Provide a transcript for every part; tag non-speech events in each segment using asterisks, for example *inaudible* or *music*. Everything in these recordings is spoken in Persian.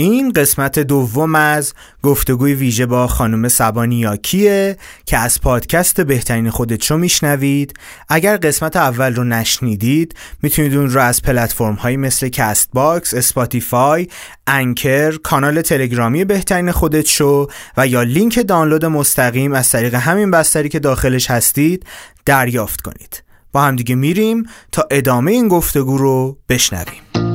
این قسمت دوم از گفتگوی ویژه با خانم صبا نیاکیه که از پادکست بهترین خودت شو میشنوید. اگر قسمت اول رو نشنیدید می‌تونید اون رو از پلتفرم هایی مثل Castbox، Spotify، Anchor، کانال تلگرامی بهترین خودت شو و یا لینک دانلود مستقیم از طریق همین بستری که داخلش هستید دریافت کنید. با همدیگه میریم تا ادامه این گفتگو رو بشنویم.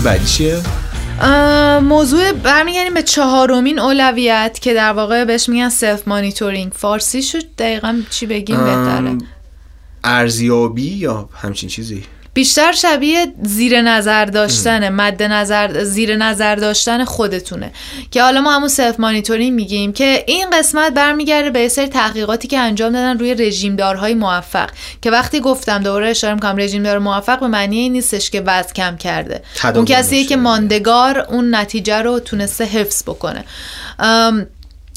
موضوع بعدی چیه؟ موضوع برمیگردیم به چهارمین اولویت که در واقع بهش میگن self monitoring فارسی شد دقیقا چی بگیم بهتره؟ ارزیابی یا همچین چیزی؟ بیشتر شبیه زیر نظر داشتن مد نظر زیر نظر داشتن خودتونه. که حالا ما همون self monitoring میگیم که این قسمت برمیگرده به سری تحقیقاتی که انجام دادن روی رژیمدارهای موفق. که وقتی گفتم دوباره اشاره می‌کنم رژیمدار موفق به معنی این نیستش که وزن کم کرده. اون کسیه که ماندگار اون نتیجه رو تونسته حفظ بکنه.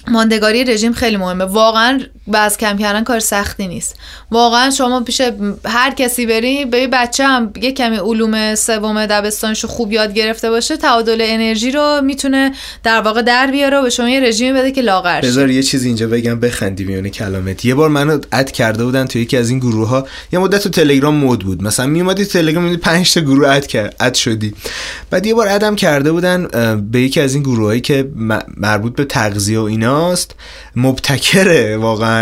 ماندگاری رژیم خیلی مهمه. واقعا بعض کم کردن کار سختی نیست. واقعا شما پیش هر کسی بری به بچه هم یه کمی علوم سوم دبستانشو خوب یاد گرفته باشه تعادل انرژی رو می‌تونه در واقع در بیاره و به شما یه رژیم بده که لاغر بذار یه چیز اینجا بگم بخندی میونه کلامت. یه بار منو اد کرده بودن تو یکی از این گروه ها یه مدت تو تلگرام مود بود. مثلا میومدی تلگرام میدی 5 تا گروه اد کرد اد شدی. بعد یه بار ادم کرده بودن به یکی از این گروهایی که مربوط به تغذیه و ایناست. مبتکره واقعا.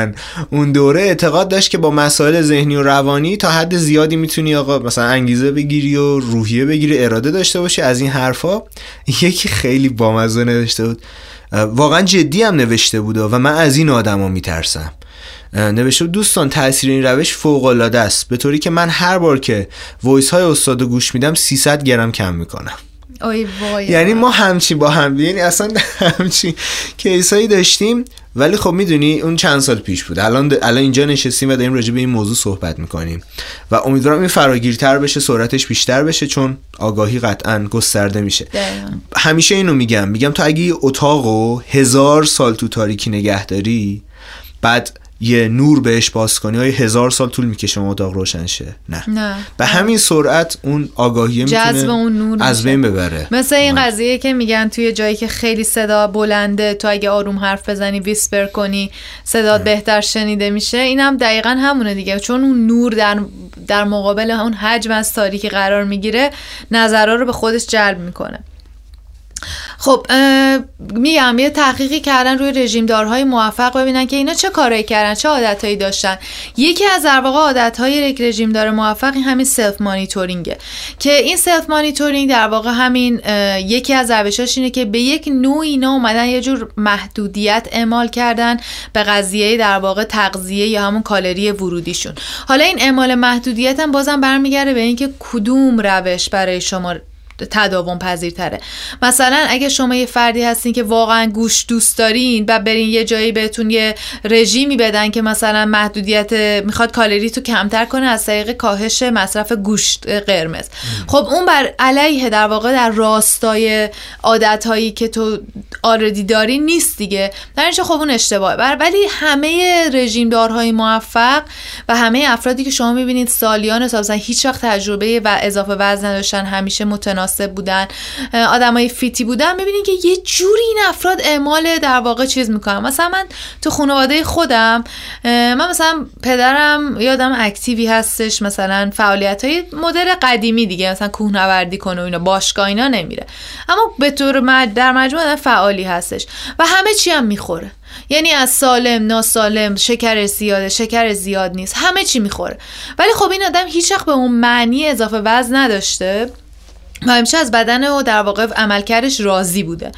اون دوره اعتقاد داشت که با مسائل ذهنی و روانی تا حد زیادی می‌تونی آقا مثلا انگیزه بگیری و روحیه بگیری اراده داشته باشی از این حرفا. یکی خیلی بامزه نوشته بود. واقعا جدی هم نوشته بود و من از این آدما میترسم. نوشته دوستان تاثیر این روش فوق العاده است. به طوری که من هر بار که voice های استاد گوش میدم 300 گرم کم می‌کنم. آی یعنی ما همچی با هم یعنی اصلا *laughs* همچی case ایی داشتیم. ولی خب می‌دونی اون چند سال پیش بود. الان الان اینجا نشستیم و داریم راجع به این موضوع صحبت می‌کنیم. و امیدوارم این فراگیرتر بشه سرعتش بیشتر بشه چون آگاهی قطعا گسترده میشه. همیشه اینو میگم. میگم تو اگه اتاقو هزار سال تو تاریکی نگهداری بعد یه نور بهش باز کنی های هزار سال طول می‌کشه اتاق روشن شه؟ نه, نه. به همین سرعت اون آگاهی می‌تونه اون نور از بین ببره. مثل این قضیه که میگن توی جایی که خیلی صدا بلنده تو اگه آروم حرف بزنی ویسپر کنی صدا بهتر شنیده میشه اینم دقیقا همونه دیگه. چون اون نور در در مقابل اون حجم از تاریکی قرار می‌گیره نظرها رو به خودش جلب می‌کنه. خب میگم یه تحقیقی کردن روی رژیمدارهای موفق ببینن که اینا چه کارایی کردن چه عادتهایی داشتن. یکی از در واقع عادتهای یک رژیمدار موفق این همین self monitoring ه که این self monitoring در واقع همین یکی از روشاش اینه که به یک نوع اینا اومدن یه جور محدودیت اعمال کردن به قضیه در واقع تغذیه یا همون کالری ورودیشون. حالا این اعمال محدودیت هم بازم برمیگرده به اینکه کدوم روش برای شما تداوم پذیرتره مثلا اگه شما یه فردی هستین که واقعا گوشت دوست دارین و برین یه جایی بهتون یه رژیمی بدن که مثلا محدودیت می‌خواد کالری تو کمتر کنه از طریق کاهش مصرف گوشت قرمز. خب اون بر علیه در واقع در راستای عادت هایی که تو آردی داری نیست دیگه. در اینجا خب اون اشتباهه. بر ولی همه رژیم دارهای موفق و همه افرادی که شما می‌بینید سالیان مثلا هیچ وقت تجربه و اضافه وزن نداشتن همیشه متناسب مناسب بودن آدمای فیتی بودن. ببینین که یه جوری این افراد اعمال در واقع چیز می‌کنن. مثلا من تو خانواده خودم من مثلا پدرم یادم اکتیوی هستش مثلا فعالیت های مدل قدیمی دیگه مثلا کوهنوردی کنه و اینا باشگاه اینا نمیره. اما به طور در مجموع فعالی هستش و همه چی هم می‌خوره. یعنی از سالم ناسالم شکر زیاده شکر زیاد نیست همه چی می‌خوره. ولی خب این آدم هیچ به اون معنی اضافه وزن نداشته. و همیشه از بدن و در واقع عملکردش راضی بوده.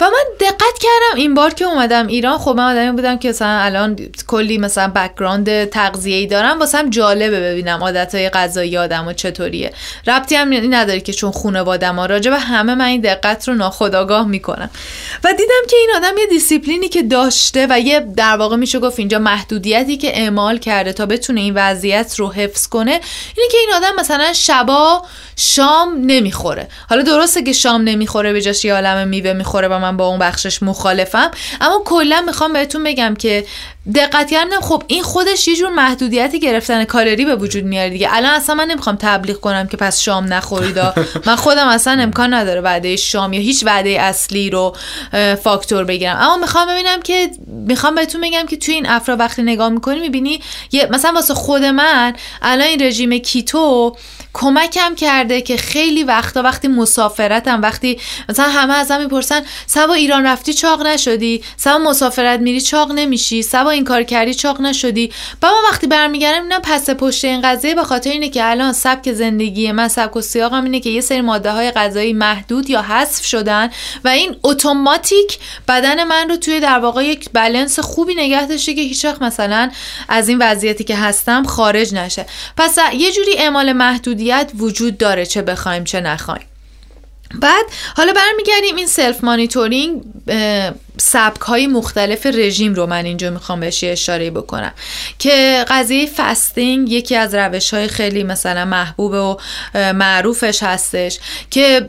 و من دقت کردم این بار که اومدم ایران خب من آدمی بودم که مثلا الان کلی مثلا background تغذیه ای دارم واسم جالبه ببینم عادت های غذایی آدما چطوریه. ربطی هم نداره که چون خانوادم ها راجع به همه من این دقت رو ناخودآگاه می‌کنم. و دیدم که این آدم یه دیسیپلینی که داشته و یه در واقع میشه گفت اینجا محدودیتی که اعمال کرده تا بتونه این وضعیت رو حفظ کنه اینه که این آدم مثلا شبا شام نمی‌خوره حالا درسته که شام نمی‌خوره به جاش یه عالم میوه می‌خوره و من با اون بخشش مخالفم. اما کلا می‌خوام بهتون بگم که دقت کردم خب این خودش یه جور محدودیتی گرفتن کالری به وجود میاره دیگه. الان اصلا من نمی‌خوام تبلیغ کنم که پس شام نخورید *laughs* من خودم اصلا امکان نداره وعده شام یا هیچ وعده اصلی رو فاکتور بگیرم. اما می‌خوام ببینم که می‌خوام بهتون بگم که توی این افرا وقتی نگاه می‌کنی می‌بینی یه مثلا واسه خود من الان این رژیم کیتو کمکم کرده که خیلی وقتا وقتی مسافرتم وقتی مثلا همه ازم می‌پرسن سبا ایران رفتی چاق نشدی؟ سبا مسافرت میری چاق نمیشی؟ سبا این کار کردی چاق نشدی؟ و من وقتی برمیگردم اینا پس پشت این قضیه به خاطر اینه که الان سبک زندگی من سبک و سیاقم اینه که یه سری ماده های غذایی محدود یا حذف شدن و این اتوماتیک بدن من رو توی در واقع یک بلنس خوبی نگه داشته که هیچ مثلا از این وضعیتی که هستم خارج نشه. پس یه جوری اعمال محدودیت وجود داره چه بخوایم چه نخوایم. بعد حالا برمیگردیم این self monitoring سبک های مختلف رژیم رو من اینجا می‌خوام بهش اشاره بکنم که قضیه fasting یکی از روش های خیلی مثلا محبوب و معروفش هستش که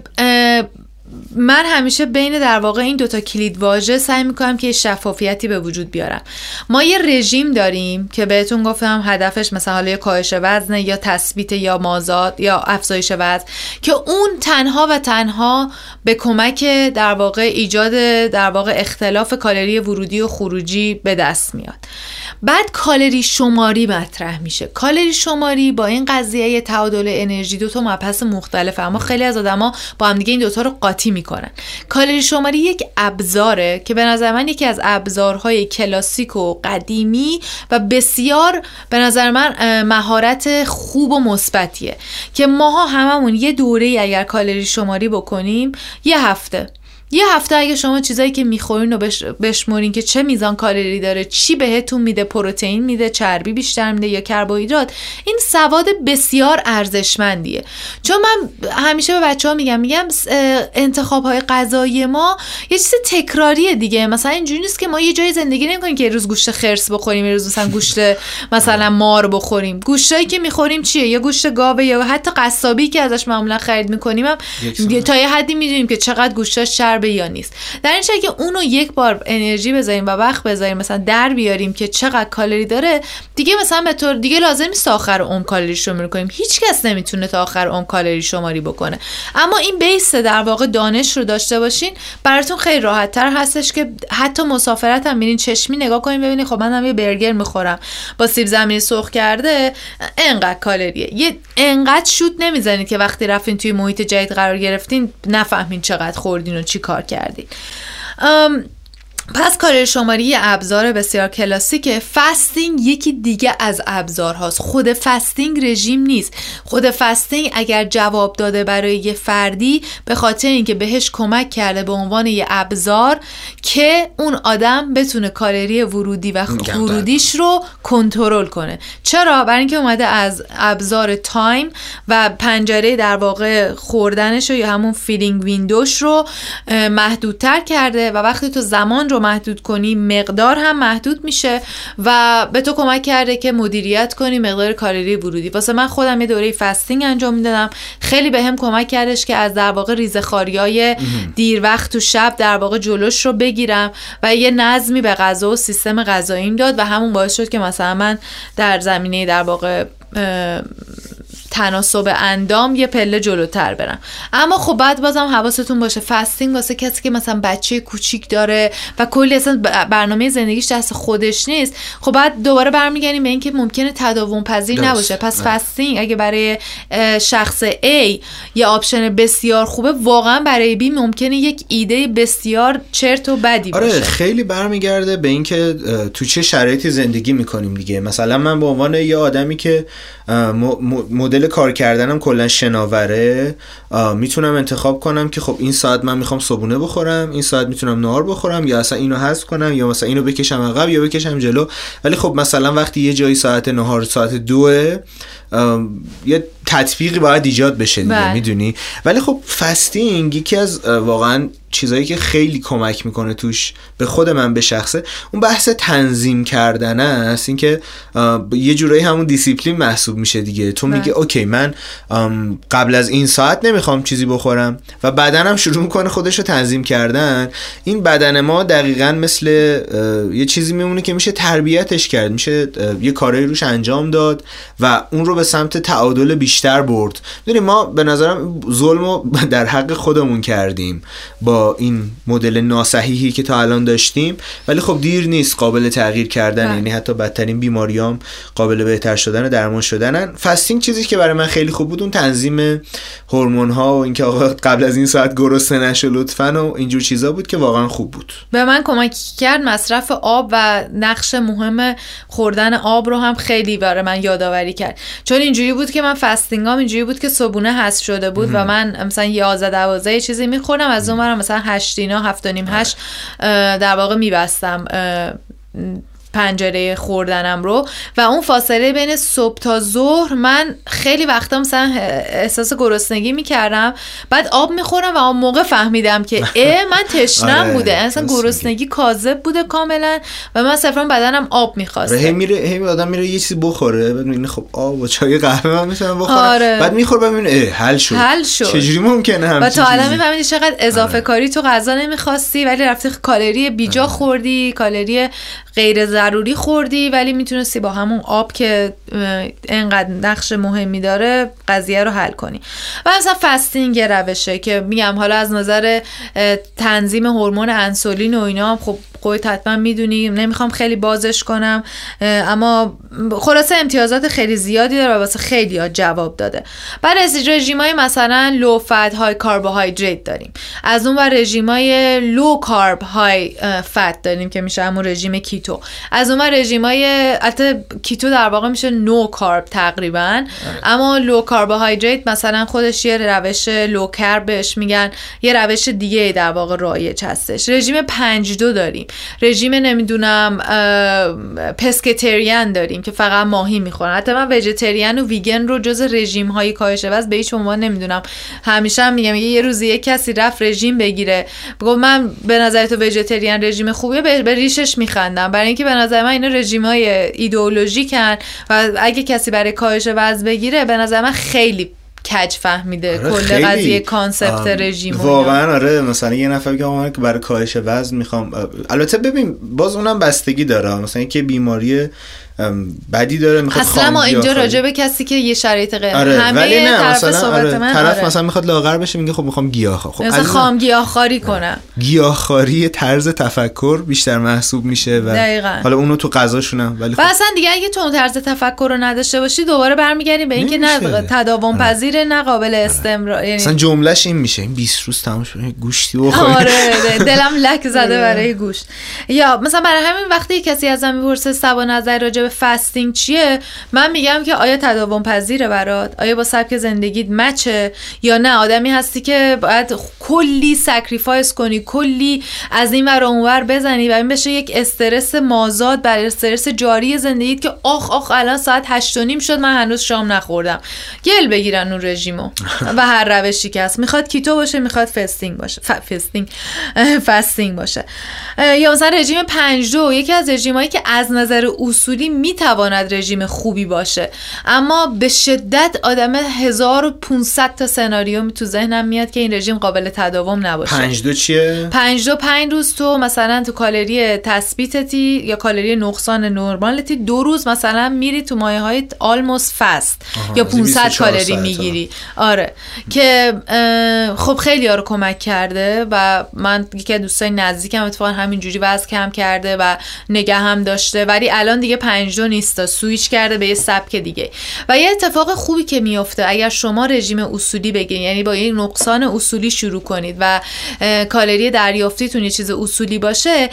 من همیشه بین در واقع این دوتا کلید واژه سعی می‌کنم که شفافیتی به وجود بیارم. ما یه رژیم داریم که بهتون گفتم هدفش مثلا حالا کاهش وزن یا تثبیت یا مازاد یا افزایش وزن که اون تنها و تنها به کمک در واقع ایجاد در واقع اختلاف کالری ورودی و خروجی به دست میاد. بعد کالری شماری مطرح میشه. کالری شماری با این قضیه تعادل انرژی دو تا مبحث مختلفه اما خیلی از آدما با هم دیگه این دوتا رو قاطی می‌کنن کالری شماری یک ابزاره که به نظر من یکی از ابزارهای کلاسیک و قدیمی و بسیار به نظر من مهارت خوب و مثبتیه که ماها هممون یه دوره اگر کالری شماری بکنیم یه هفته. یه هفته اگه شما چیزایی که می‌خورین رو بشمرین که چه میزان کالری داره چی بهتون میده پروتئین میده چربی بیشتر میده یا کربوهیدرات این سواد بسیار ارزشمندیه. چون من همیشه به بچه ها میگم میگم انتخاب های غذایی ما یه چیز تکراریه دیگه. مثلا اینجوری نیست که ما یه جای زندگی نمی‌کنیم که روز گوشت خرس بخوریم یه روز مثلا گوشت مثلا مار بخوریم. گوشتایی که می‌خوریم چیه؟ یا گوشت گاوه یا حتی قصابی که ازش معمولا خرید می‌کنیم هم تا یه حدی می‌دونیم که چقدر گوشتاش چرب یا نیست. در این که اونو یک بار انرژی بذاریم و وقت بذاریم مثلا در بیاریم که چقدر کالری داره دیگه مثلا به طور دیگه لازم نیست تا آخر عمر کالری شماری کنیم. هیچ کس نمی‌تونه تا آخر عمر کالری شماری بکنه. اما این بیس در واقع دانش رو داشته باشین. براتون خیلی راحت تر هستش که حتی مسافرت هم میرین چشمی نگاه کنیم ببینید خب من هم یه برگر می‌خورم. با سیب زمینی سرخ کرده انقدر کالریه. یه انقدر شوت نمی‌زنید که وقتی رفتین توی محیط جدید قرار گرفتین نفهمین چقدر خوردین و چی کار کردین پس کالری شماری یه ابزار بسیار کلاسیکه. fasting یکی دیگه از ابزار هاست خود fasting رژیم نیست. خود fasting اگر جواب داده برای یه فردی به خاطر اینکه بهش کمک کرده به عنوان یه ابزار که اون آدم بتونه کالری ورودی و خروجیش رو کنترل کنه. چرا؟ برای اینکه اومده از ابزار time و پنجره در واقع خوردنش رو یا همون feeding window ش رو محدودتر کرده و وقتی تو زمان رو محدود کنی مقدار هم محدود میشه و به تو کمک کرده که مدیریت کنی مقدار کالری ورودی. واسه من خودم یه دوره فستینگ انجام می‌دادم. خیلی به هم کمک کردش که از در واقع ریزه های دیر وقت تو شب در واقع جلوش رو بگیرم و یه نظمی به غذا و سیستم غذاییم داد و همون باعث شد که مثلا من در زمینه در واقع تناسب اندام یه پله جلوتر برم اما خب بعد بازم حواستون باشه fasting واسه کسی که مثلا بچه کوچیک داره و کلی اصلا برنامه زندگیش دست خودش نیست خب بعد دوباره برمیگردیم به اینکه ممکنه تداوم پذیر نباشه. پس fasting اگه برای شخص A یه option بسیار خوبه واقعا برای B ممکنه یک ایده بسیار چرت و بدی آره باشه. خیلی برمیگرده به اینکه تو چه شرایطی زندگی می‌کنیم دیگه. مثلا من به عنوان یه آدمی که مدل مدل کار کردنم کلا شناوره. می‌تونم انتخاب کنم که خب این ساعت من می‌خوام صبونه بخورم این ساعت می‌تونم نهار بخورم یا اصلا اینو حذف کنم یا مثلا اینو بکشم عقب یا بکشم جلو. ولی خب مثلا وقتی یه جایی ساعت نهار ساعت دوه یه تطبیقی باید ایجاد بشه دیگه بله. می‌دونی؟ ولی خب فستینگ یکی از واقعا چیزایی که خیلی کمک می‌کنه توش به خود من به شخصه. اون بحث تنظیم کردن است اینکه یه جورایی همون دیسیپلین محسوب میشه دیگه. تو بله. میگه OK من قبل از این ساعت نمی‌خوام چیزی بخورم و بدنم شروع می‌کنه خودش رو تنظیم کردن. این بدن ما دقیقا مثل یه چیزی میمونه که میشه تربیتش کرد. میشه یه کارایی روش انجام داد و اون رو به سمت تعادل بیشتر برد. می‌دونی ما به نظرم ظلم رو در حق خودمون کردیم با این مدل ناصحیحی که تا الان داشتیم. ولی خب دیر نیست قابل تغییر کردن. بله. یعنی حتی بدترین بیماریام قابل بهتر شدن و درمان شدنن. فستینگ چیزی که برای من خیلی خوب بود اون تنظیم هورمون ها و اینکه آقا قبل از این ساعت گرسنه نشو لطفا و اینجور چیزا بود که واقعا خوب بود. به من کمک کرد مصرف آب و نقش مهم خوردن آب رو هم خیلی برای من یادآوری کرد. چون اینجوری بود که من فستینگام اینجوری بود که صبونه حذف شده بود و من مثلا 11 12 چیزی میخوردم از اون برم مثلا 8 اینا 7 و نیم 8 در واقع میبستم. پنجره خوردنم رو و اون فاصله بین صبح تا ظهر من خیلی وقتا مثلا احساس گرسنگی می‌کردم. بعد آب می‌خورم و اون موقع فهمیدم که *laughs* اه من تشنم آره، بوده. اصلا گرسنگی. کاذب بوده کاملا و من صرفا بدنم آب آره، هی میره هی آدم میره یه چیزی بخوره. بعد می‌بینه خب آب و چای قهوه من می‌تونم بخورم. آره. بعد می‌خوره بعد می‌بینه حل شد. حل شد. چجوری ممکنه همچین و تا الان؟ میفهمیدی چقدر اضافه کاری تو غذا نمی‌خواستی ولی رفتی کالری بیجا خوردی کالری غیر ضروری خوردی ولی می‌تونستی با همون آب که انقدر نقش مهمی داره قضیه رو حل کنی. و مثلا فستینگ روشه که میگم حالا از نظر تنظیم هورمون انسولین و اینا خب خودت حتما می‌دونی. نمی‌خوام خیلی بازش کنم. اما خلاصه امتیازات خیلی زیادی داره و واسه خیلی ها جواب داده. بعد از رژیم های مثلا low fat high کربوهیدرات داریم. از اون بر رژیم های low carb high fat داریم که میشه همون رژیم keto. از اون بر رژیم های البته keto در واقع میشه no carb تقریبا. اما low کربوهیدرات مثلا خودش یه روش low carb بهش میگن. یه روش دیگه در واقع رایج هستش. رژیم 5 دو داریم. رژیم نمی‌دونم pescatarian داریم که فقط ماهی می‌خورن. حتی من vegetarian و ویگن رو جز رژیم های کاهش وزن به هیچ عنوان نمی‌دونم. همیشه هم میگم یه روزی یه کسی رفت رژیم بگیره. بگو من به نظر تو وجتریان رژیم خوبیه به ریشش میخندم. برای اینکه به نظر من اینا رژیم های ایدئولوژیکن و اگه کسی برای کاهش وزن بگیره به نظر من خیلی کج فهمیده آره، کل. قضیه کانسپت رژیم. واقعا آره مثلا یه نفر که من برای کاهش وزن می‌خوام البته ببین باز اونم بستگی داره مثلا اینکه بیماری بدی داره می‌خواد اصلا ما اینجا. راجع به کسی که یه شرایط غیر آره همه ولی نه طرف مثلا صحبت آره من طرف آره. مثلا می‌خواد لاغر بشه میگه خب می‌خوام گیاه خب مثلا خام گیاهخواری کنم گیاهخواری طرز تفکر بیشتر محسوب میشه و دقیقاً. حالا اونو تو غذاشونم ولی و خب اصلا دیگه اگه تو اون طرز تفکر رو نداشته باشی دوباره برمیگردیم به اینکه نه. تداوم پذیر نه قابل استمرار یعنی اصلا جملهش این میشه این 20 روز تموم شد گوشتی بخوری آره *laughs* دلم لک زده برای گوشت یا مثلا برای همین وقتی کسی ازم می‌پرسه سبا نظر راجع به فستینگ چیه؟ من میگم که آیا تداوم پذیره برات؟ آیا با سبک زندگیت match ه؟ یا نه؟ آدمی هستی که باید کلی sacrifice کنی کلی از این ور اونور بزنی و این بشه یک استرس مازاد برای استرس جاری زندگیت که آخ آخ الان ساعت هشت و نیم شد من هنوز شام نخوردم. گل بگیرن اون رژیمو. *laughs* و هر روشی که هست. می‌خواد keto باشه می‌خواد fasting باشه. ف... fasting. *laughs* fasting باشه. یا مثلا رژیم پنج دو. یکی از رژیمایی که از نظر اصولی می‌تواند رژیم خوبی باشه. اما به شدت آدم 1500 تا سناریو تو ذهنم میاد که این رژیم قابل تداوم نباشه. پنج دو چیه؟ پنج دو پنج روز تو مثلا تو کالری تثبیتتی یا کالری نقصان نرمالتی دو روز مثلا میری تو مایه های آلموس فست یا از این 500 24 کالری می‌گیری. آره. که خب خیلی ها رو کمک کرده و من یکی از دوستای نزدیکم اتفاقا همینجوری وزن کم کرده و نگه هم داشته. ولی الان دیگه 5 پنج دو نیست سویچ کرده به یه سبک دیگه. و یه اتفاق خوبی که میفته اگر شما رژیم اصولی بگیرید یعنی با یه نقصان اصولی شروع کنید و کالری دریافتیتون یه چیز اصولی باشه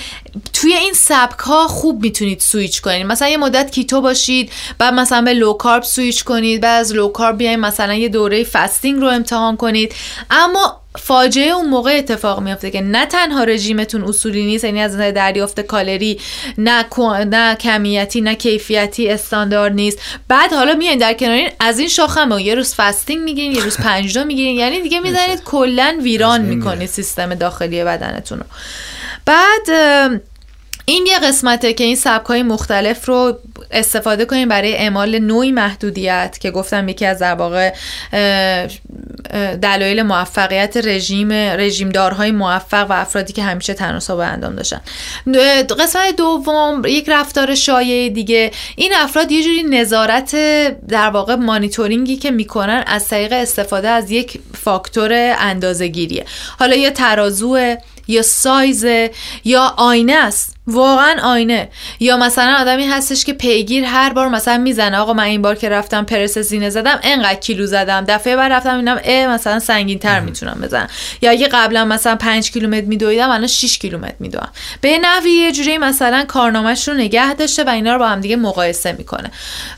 توی این سبک ها خوب می‌تونید سویچ کنید. مثلا یه مدت keto باشید بعد مثلا به low carb switch کنید بعد از low carb بیاین مثلا یه دوره fasting رو امتحان کنید. اما فاجعه اون موقع اتفاق میافته که نه تنها رژیمتون اصولی نیست یعنی از نظر دریافت کالری نه نه کمیتی نه کیفیتی استاندارد نیست. بعد حالا میایین در کنارین از این شاخه یه روز فستینگ می‌گیرین یه روز پنجم می‌گیرین. یعنی دیگه می‌زنید کلا ویران می‌کنید سیستم داخلی بدنتون رو. بعد این یه قسمته که این سبک های مختلف رو استفاده کنیم برای اعمال نوعی محدودیت که گفتم یکی از در واقع دلایل موفقیت رژیم رژیمدارهای موفق و افرادی که همیشه تناسب اندام داشتن. قسمت دوم یک رفتار شایع دیگه. این افراد یه جوری نظارت در واقع مانیتورینگی که می‌کنن از طریق استفاده از یک فاکتور اندازه‌گیریه. حالا یا ترازو یا سایز یا آینه است. واقعا آینه. یا مثلا آدمی هستش که پیگیر هر بار مثلا می‌زنه آقا من این بار که رفتم پرس زینه زدم انقدر کیلو زدم. دفعه بعد رفتم اینم اه مثلا سنگین تر می‌تونم بزنم. یا اگه قبلا مثلا 5 کیلومتر میدویدم الان 6 کیلومتر میدوام به نحوی یه جوری مثلا کارنامهش رو نگه داشته و اینا رو با هم دیگه مقایسه می‌کنه.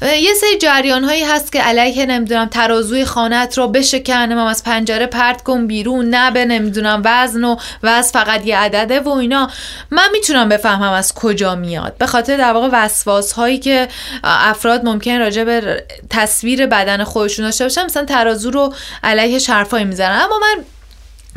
یه سری جریان هایی هست که علیه نمی‌دونم ترازوی خانت رو بشکنه من از پنجره پرت کن بیرون نه به نمی‌دونم وزن و وزن فقط یه عدده و اینا. من می‌تونم بفهمم هم از کجا میاد. به خاطر در واقع وسواس هایی که افراد ممکن راجع به تصویر بدن خودشون داشته باشن مثلا ترازو رو علیه حرفایی می‌زنن. اما من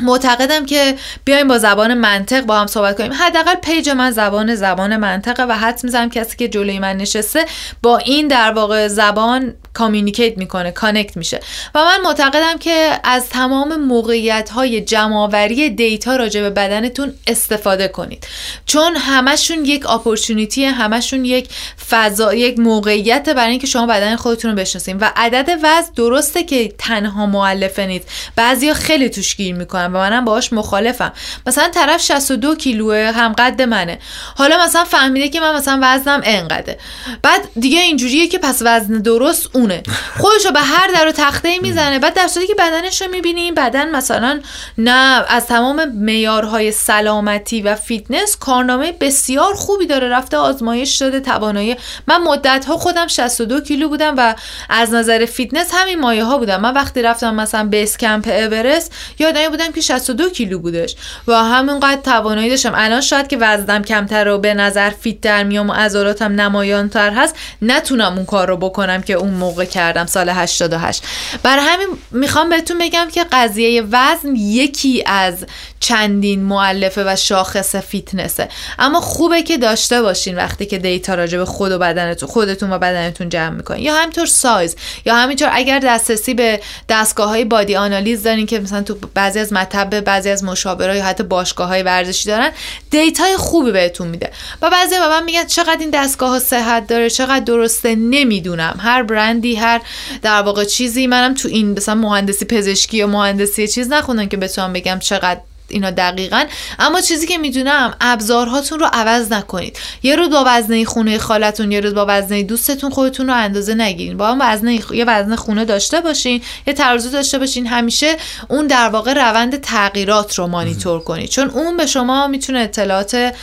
معتقدم که بیایم با زبان منطق با هم صحبت کنیم. حداقل page من زبان زبان منطقه و حدس می‌زنم کسی که جلوی من نشسته با این در واقع زبان communicate می‌کنه connect میشه. و من معتقدم که از تمام موقعیت های جمع‌آوری data راجع به بدنتون استفاده کنید. چون همشون یک opportunity همشون یک فضا یک موقعیت برای اینکه شما بدن خودتون رو بشناسید و عدد وزن درسته که تنها مؤلفه نیست. بعضیا خیلی توش گیر می‌کنن. و منم باهاش مخالفم. مثلا طرف 62 کیلوه هم قد منه. حالا مثلا فهمیده که من مثلا وزنم انقدره. بعد دیگه اینجوریه که پس وزن درست اون خونه خودش رو به هر در تخته می‌زنه. بعد در صورتی که بدنش رو می‌بینیم بدن مثلا نه از تمام معیارهای سلامتی و فیتنس کارنامه بسیار خوبی داره. رفته آزمایش شده توانایی. من مدت ها خودم 62 کیلو بودم و از نظر فیتنس همین مایه ها بودم. من وقتی رفتم مثلا base camp اورست یادم بودم که 62 کیلو بودش. و همینقدر توانایی داشتم. الان شاید که وزنم کمتر و به نظر fit در میام و عضلاتم نمایانتر هست نتونم اون کار رو بکنم که اون موقع کردم سال 88 برای همین می‌خوام بهتون بگم که قضیه وزن یکی از چندین مؤلفه و شاخص فیتنسه. اما خوبه که داشته باشین وقتی که data راجع به خود و بدنتون خودتون و بدنتون جمع می‌کنین. یا همینطور سایز. یا همینطور اگر دسترسی به دستگاه های body analyze دارین که مثلا تو بعضی از مطب‌ بعضی از مشاورا یا حتی باشگاه های ورزشی دارن data ی خوبی بهتون میده. و بعضی به من میگن چقدر این دستگاه ها صحت داره چقدر درسته نمی‌دونم. هر برندی هر در واقع چیزی. منم تو این مثلا مهندسی پزشکی یا مهندسی چیز نخوندم که بتونم بگم چقدر اینا دقیقا. اما چیزی که می‌دونم ابزارهاتون رو عوض نکنید. یه روز با وزنه خونه خالتون یه روز با وزنه دوستتون خودتون رو اندازه نگیرین. با هم وزنه یه وزنه خونه داشته باشین یه ترازو داشته باشین. همیشه اون در واقع روند تغییرات رو مانیتور کنید. چون اون به شما می‌تونه اطلاعات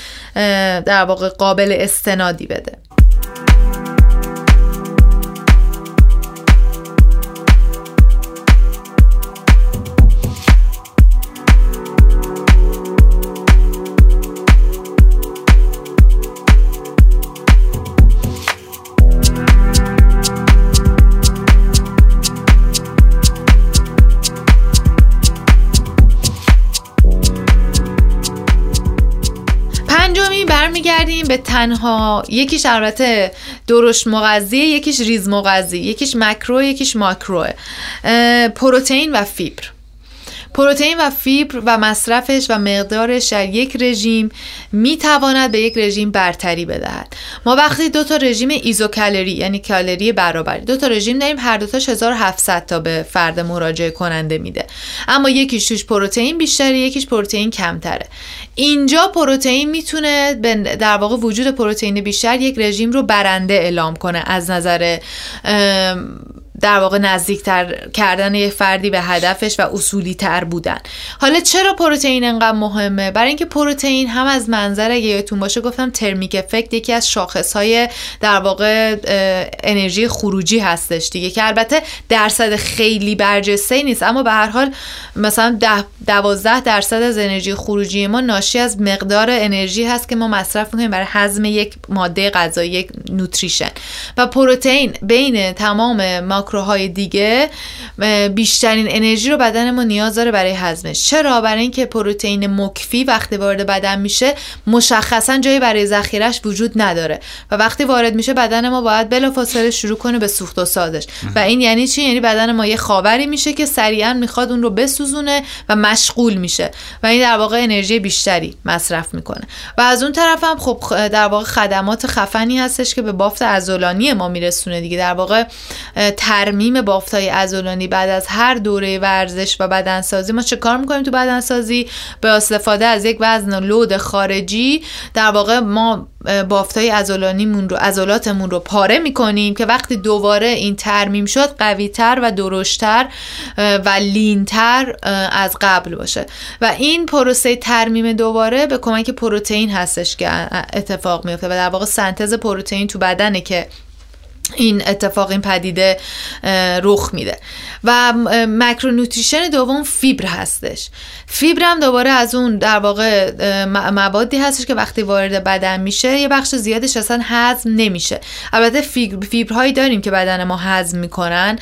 در واقع قابل استنادی بده. به تنها یکیش البته درشت مغذیه یکیش ریز مغذی یکیش مکرو یکیش ماکروه پروتئین و فیبر. پروتئین و فیبر و مصرفش و مقدارش در یک رژیم می‌تواند به یک رژیم برتری بدهد. ما وقتی دو تا رژیم isocaloric یعنی کالری برابری دو تا رژیم داریم هر دو تاش 1700 تا به فرد مراجعه کننده میده. اما یکیش توش پروتئین بیشتره یکیش پروتئین کمتره. اینجا پروتئین می‌تونه در واقع وجود پروتئین بیشتر یک رژیم رو برنده اعلام کنه از نظر در واقع نزدیکتر کردن یک فردی به هدفش و اصولی تر بودن. حالا چرا پروتئین انقدر مهمه؟ برای اینکه پروتئین هم از منظر اگه یادتون باشه گفتم ترمیک افکت یکی از شاخص های در واقع انرژی خروجی هستش دیگه که البته درصد خیلی برجسته نیست. اما به هر حال مثلا ده دوازده درصد از انرژی خروجی ما ناشی از مقدار انرژی هست که ما مصرف می‌کنیم برای هضم یک ماده غذایی یک نوتریشن. و پروتئین بین تمام ماکروهای دیگه بیشترین انرژی رو بدن ما نیاز داره برای هضمش. چرا؟ برای اینکه پروتئین مکفی وقتی وارد بدن میشه مشخصا جایی برای ذخیرش وجود نداره. و وقتی وارد میشه بدن ما باید بلافاصله شروع کنه به سوخت و سازش. و این یعنی چی؟ یعنی بدن ما یه خاوری میشه که سریعا می‌خواد اون رو بسوزونه و مشغول میشه. و این در واقع انرژی بیشتری مصرف می‌کنه. و از اون طرف هم خب در واقع خدمات خفنی هستش که به بافت عضلانی ما میرسونه دیگه. در واقع ترمیم بافتای عضلانی بعد از هر دوره ورزش و بدنسازی ما چه کار می‌کنیم تو بدنسازی؟ به استفاده از یک وزن لود خارجی در واقع ما بافتای عضلانیمون رو عضلاتمون رو پاره می‌کنیم که وقتی دوباره این ترمیم شد قویتر و درشتر و لینتر از قبل باشه. و این پروسه ترمیم دوباره به کمک پروتئین هستش که اتفاق میفته و در واقع سنتز پروتئین تو بدنه که این اتفاق این پدیده رخ میده. و مکرونوتریشن دوم فیبر هستش. فیبر هم دوباره از اون در واقع موادی هستش که وقتی وارد بدن میشه یه بخش زیادش اصلا هضم نمیشه. البته فیبرهایی داریم که بدن ما هضم می‌کنن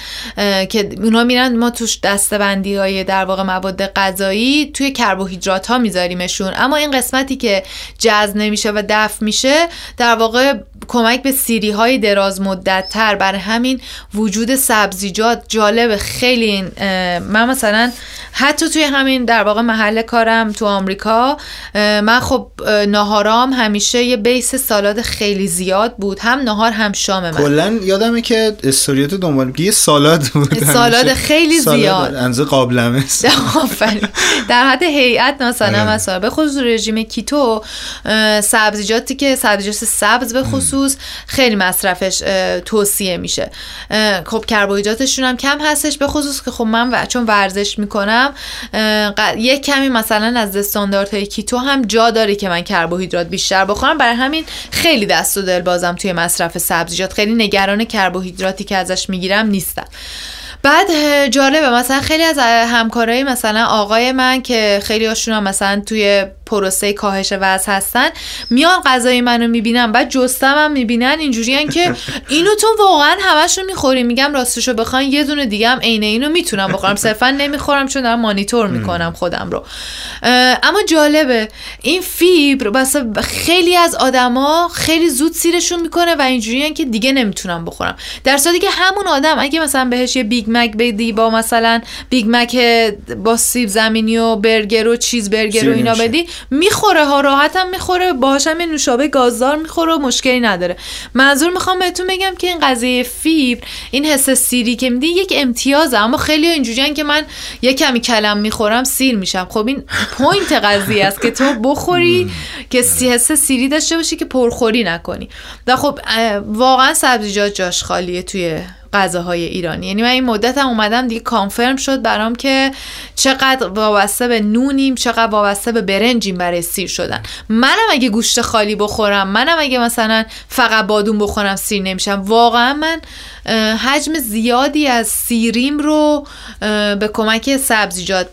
که اونا میرن ما توش دستبندی های در واقع مواد غذایی توی کربوهیدرات ها میذاریمشون. اما این قسمتی که جذب نمیشه و دفع میشه در واقع کمک به سیری های دراز مدت تر بر همین وجود سبزیجات جالب خیلی من مثلا حتی توی همین در واقع محل کارم تو آمریکا من خب ناهارام همیشه یه بیس سالاد خیلی زیاد بود. هم ناهار هم شام من. کلا یادمه که استوریاتو دنبال یه سالاد بود سالاد خیلی زیاد. انزه قابلمه. *laughs* در حد هیئت مثلا آره. مثلا به خصوص رژیم کیتو سبزیجاتی که سبزیجات سبز به خصوص خیلی مصرفش توصیه میشه. خب کربوهیدراتشون هم کم هستش. به خصوص که خب من چون ورزش می‌کنم یک کمی مثلا از استانداردهای کیتو هم جا داره که من کربوهیدرات بیشتر بخورم. برای همین خیلی دست و دل بازم توی مصرف سبزیجات خیلی نگران کربوهیدراتی که ازش می‌گیرم نیستم. بعد جالبه مثلا خیلی از همکارای مثلا آقای من که خیلی هاشون هم مثلا توی پروسه کاهش وزن هستن میان غذای منو می‌بینن بعد جستم هم می‌بینن اینجوریان که *laughs* اینو تو واقعا همشون می‌خوری میگم راستشو بخواین یه دونه دیگه هم عین اینو می‌تونم بخورم. *laughs* صرفا نمی‌خورم چون دارم مانیتور می‌کنم خودم رو. اما جالبه این فیبر بس خیلی از آدما خیلی زود سیرشون می‌کنه و اینجوریان که دیگه نمی‌تونم بخورم. در صورتی که همون آدم اگه مثلا بهش یه Big Mac بدی با مثلا Big Mac با سیب زمینی و برگر و چیز برگر و اینا بدی می‌خوره ها راحت هم می‌خوره باهاش هم نوشابه گازدار می‌خوره و مشکلی نداره. منظور می‌خوام بهتون بگم که این قضیه فیبر این حس سیری که میدی یک امتیازه. اما خیلی اینجوریان که من یه کمی کلم می‌خورم سیر میشم. خب این point قضیه است که تو بخوری *laughs* که سی حس سیری داشته باشی که پرخوری نکنی. و خب واقعا سبزیجات جاش خالیه توی غذاهای ایرانی. یعنی من این مدت هم اومدم دیگه confirm شد برام که چقدر وابسته به نونیم چقدر وابسته به برنجیم برای سیر شدن. منم اگه گوشت خالی بخورم منم اگه مثلا فقط بادوم بخورم سیر نمیشم. واقعا من حجم زیادی از سیریم رو به کمک سبزیجات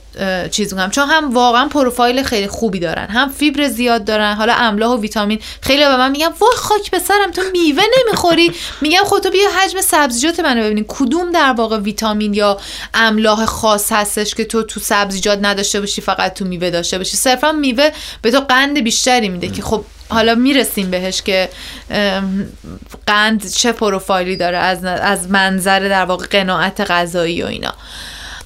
چیز می‌کنم. چون هم واقعا پروفایل خیلی خوبی دارن هم فیبر زیاد دارن حالا املاح و ویتامین. خیلی به من میگم وای خاک به سرم تو میوه نمی‌خوری؟ میگم خب تو بیا حجم سبزیجات منو ببینید کدوم در واقع ویتامین یا املاح خاص هستش که تو تو سبزیجات نداشته باشی فقط تو میوه داشته باشی؟ صرفا میوه به تو قند بیشتری میده که خب حالا می‌رسیم بهش که قند چه پروفایلی داره؟ از, از منظر در واقع قناعت غذایی و اینا.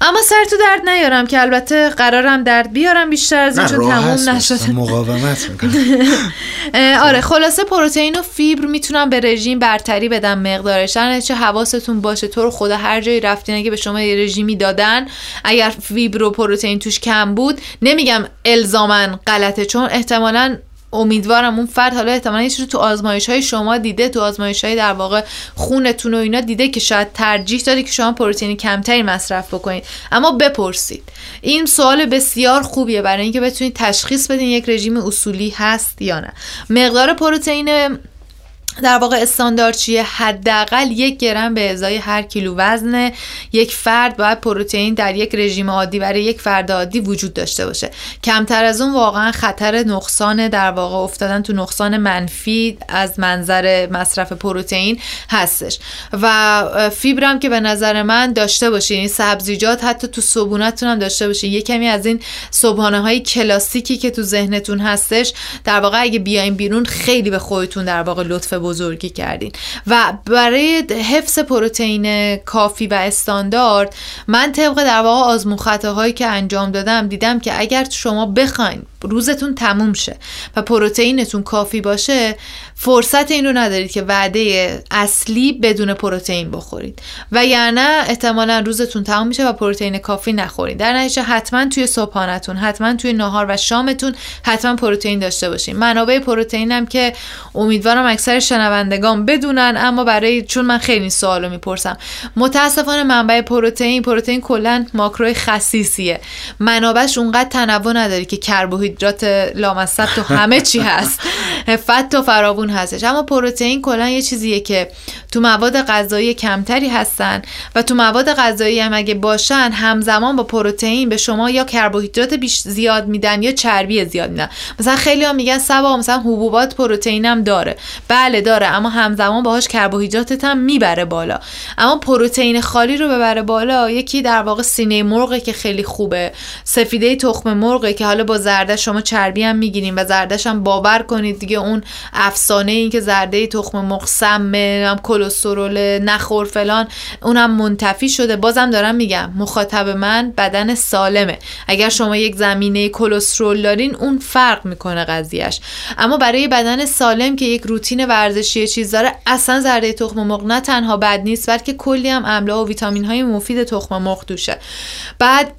اما سر تو درد نیارم که البته قرارم درد بیارم بیشتر از این چون تموم نشده مقاومت *laughs* آره خلاصه پروتئین و فیبر می‌تونم به رژیم برتری بدم مقدارش. چه حواستون باشه تو رو خدا هر جایی رفتین اگه به شما یه رژیمی دادن اگر فیبر و پروتئین توش کم بود نمیگم الزاما غلطه چون احتمالا امیدوارم اون فرد حالا احتمالا یه تو آزمایش های شما دیده تو آزمایش های در واقع خونتون و اینا دیده که شاید ترجیح داره که شما پروتئین کمتری مصرف بکنید. اما بپرسید. این سوال بسیار خوبیه برای اینکه بتونید تشخیص بدین یک رژیم اصولی هست یا نه. مقدار پروتئین در واقع استاندارد چیه؟ حداقل یک گرم به ازای هر کیلو وزن یک فرد باید پروتئین در یک رژیم عادی برای یک فرد عادی وجود داشته باشه. کمتر از اون واقعا خطر نقصان در واقع افتادن تو نقصان منفی از منظر مصرف پروتئین هستش. و فیبرم که به نظر من داشته باشین این سبزیجات حتی تو صبونتون هم داشته باشین یه کمی از این صبحانه های کلاسیکی که تو ذهنتون هستش در واقع اگه بیاین بیرون خیلی به خودتون در واقع لطف بزرگی کردین. و برای حفظ پروتئین کافی و استاندارد من طبق در واقع آزمون خطاهایی که انجام دادم دیدم که اگر شما بخواین روزتون تموم شه و پروتئینتون کافی باشه فرصت این رو ندارید که وعده اصلی بدون پروتئین بخورید. و یعنی احتمالا روزتون تمام میشه و پروتئین کافی نخورید. در نتیجه حتما توی صبحانتون حتما توی نهار و شامتون حتما پروتئین داشته باشین. منابع پروتئین هم که امیدوارم اکثر شنوندگان بدونن اما برای چون من خیلی سوالو می‌پرسم. متاسفانه منبع پروتئین پروتئین کلا ماکرو خصیصیه. منابعش اونقدر تنوع نداره که کربوهیدرات لامصب تو همه چی هست. *laughs* فت و فراوون هستش. اما پروتئین کلا یه چیزیه که تو مواد غذایی کمتری هستن و تو مواد غذایی هم اگه باشن همزمان با پروتئین به شما یا کربوهیدرات بیش زیاد میدن یا چربی زیاد میدن. مثلا خیلی ها میگن سبا مثلا حبوبات پروتئین هم داره. بله داره اما همزمان باهاش کربوهیدراتت هم می‌بره بالا. اما پروتئین خالی رو ببره بالا یکی در واقع سینه مرغه که خیلی خوبه سفیده تخم مرغه که حالا با زرده شما چربی هم می‌گیریم و زردش هم باور کنید دیگه اون افسانه این که زرده تخم مرغ سمه هم کلسترول نخور فلان اونم منتفی شده. بازم دارم میگم مخاطب من بدن سالمه. اگر شما یک زمینه کلسترول دارین اون فرق می‌کنه قضیهش اما برای بدن سالم که یک روتین چیز داره اصلا زرده تخم مرغ نه تنها بد نیست بلکه کلی هم املاح و ویتامین های مفید تخم مرغ توشه. بعد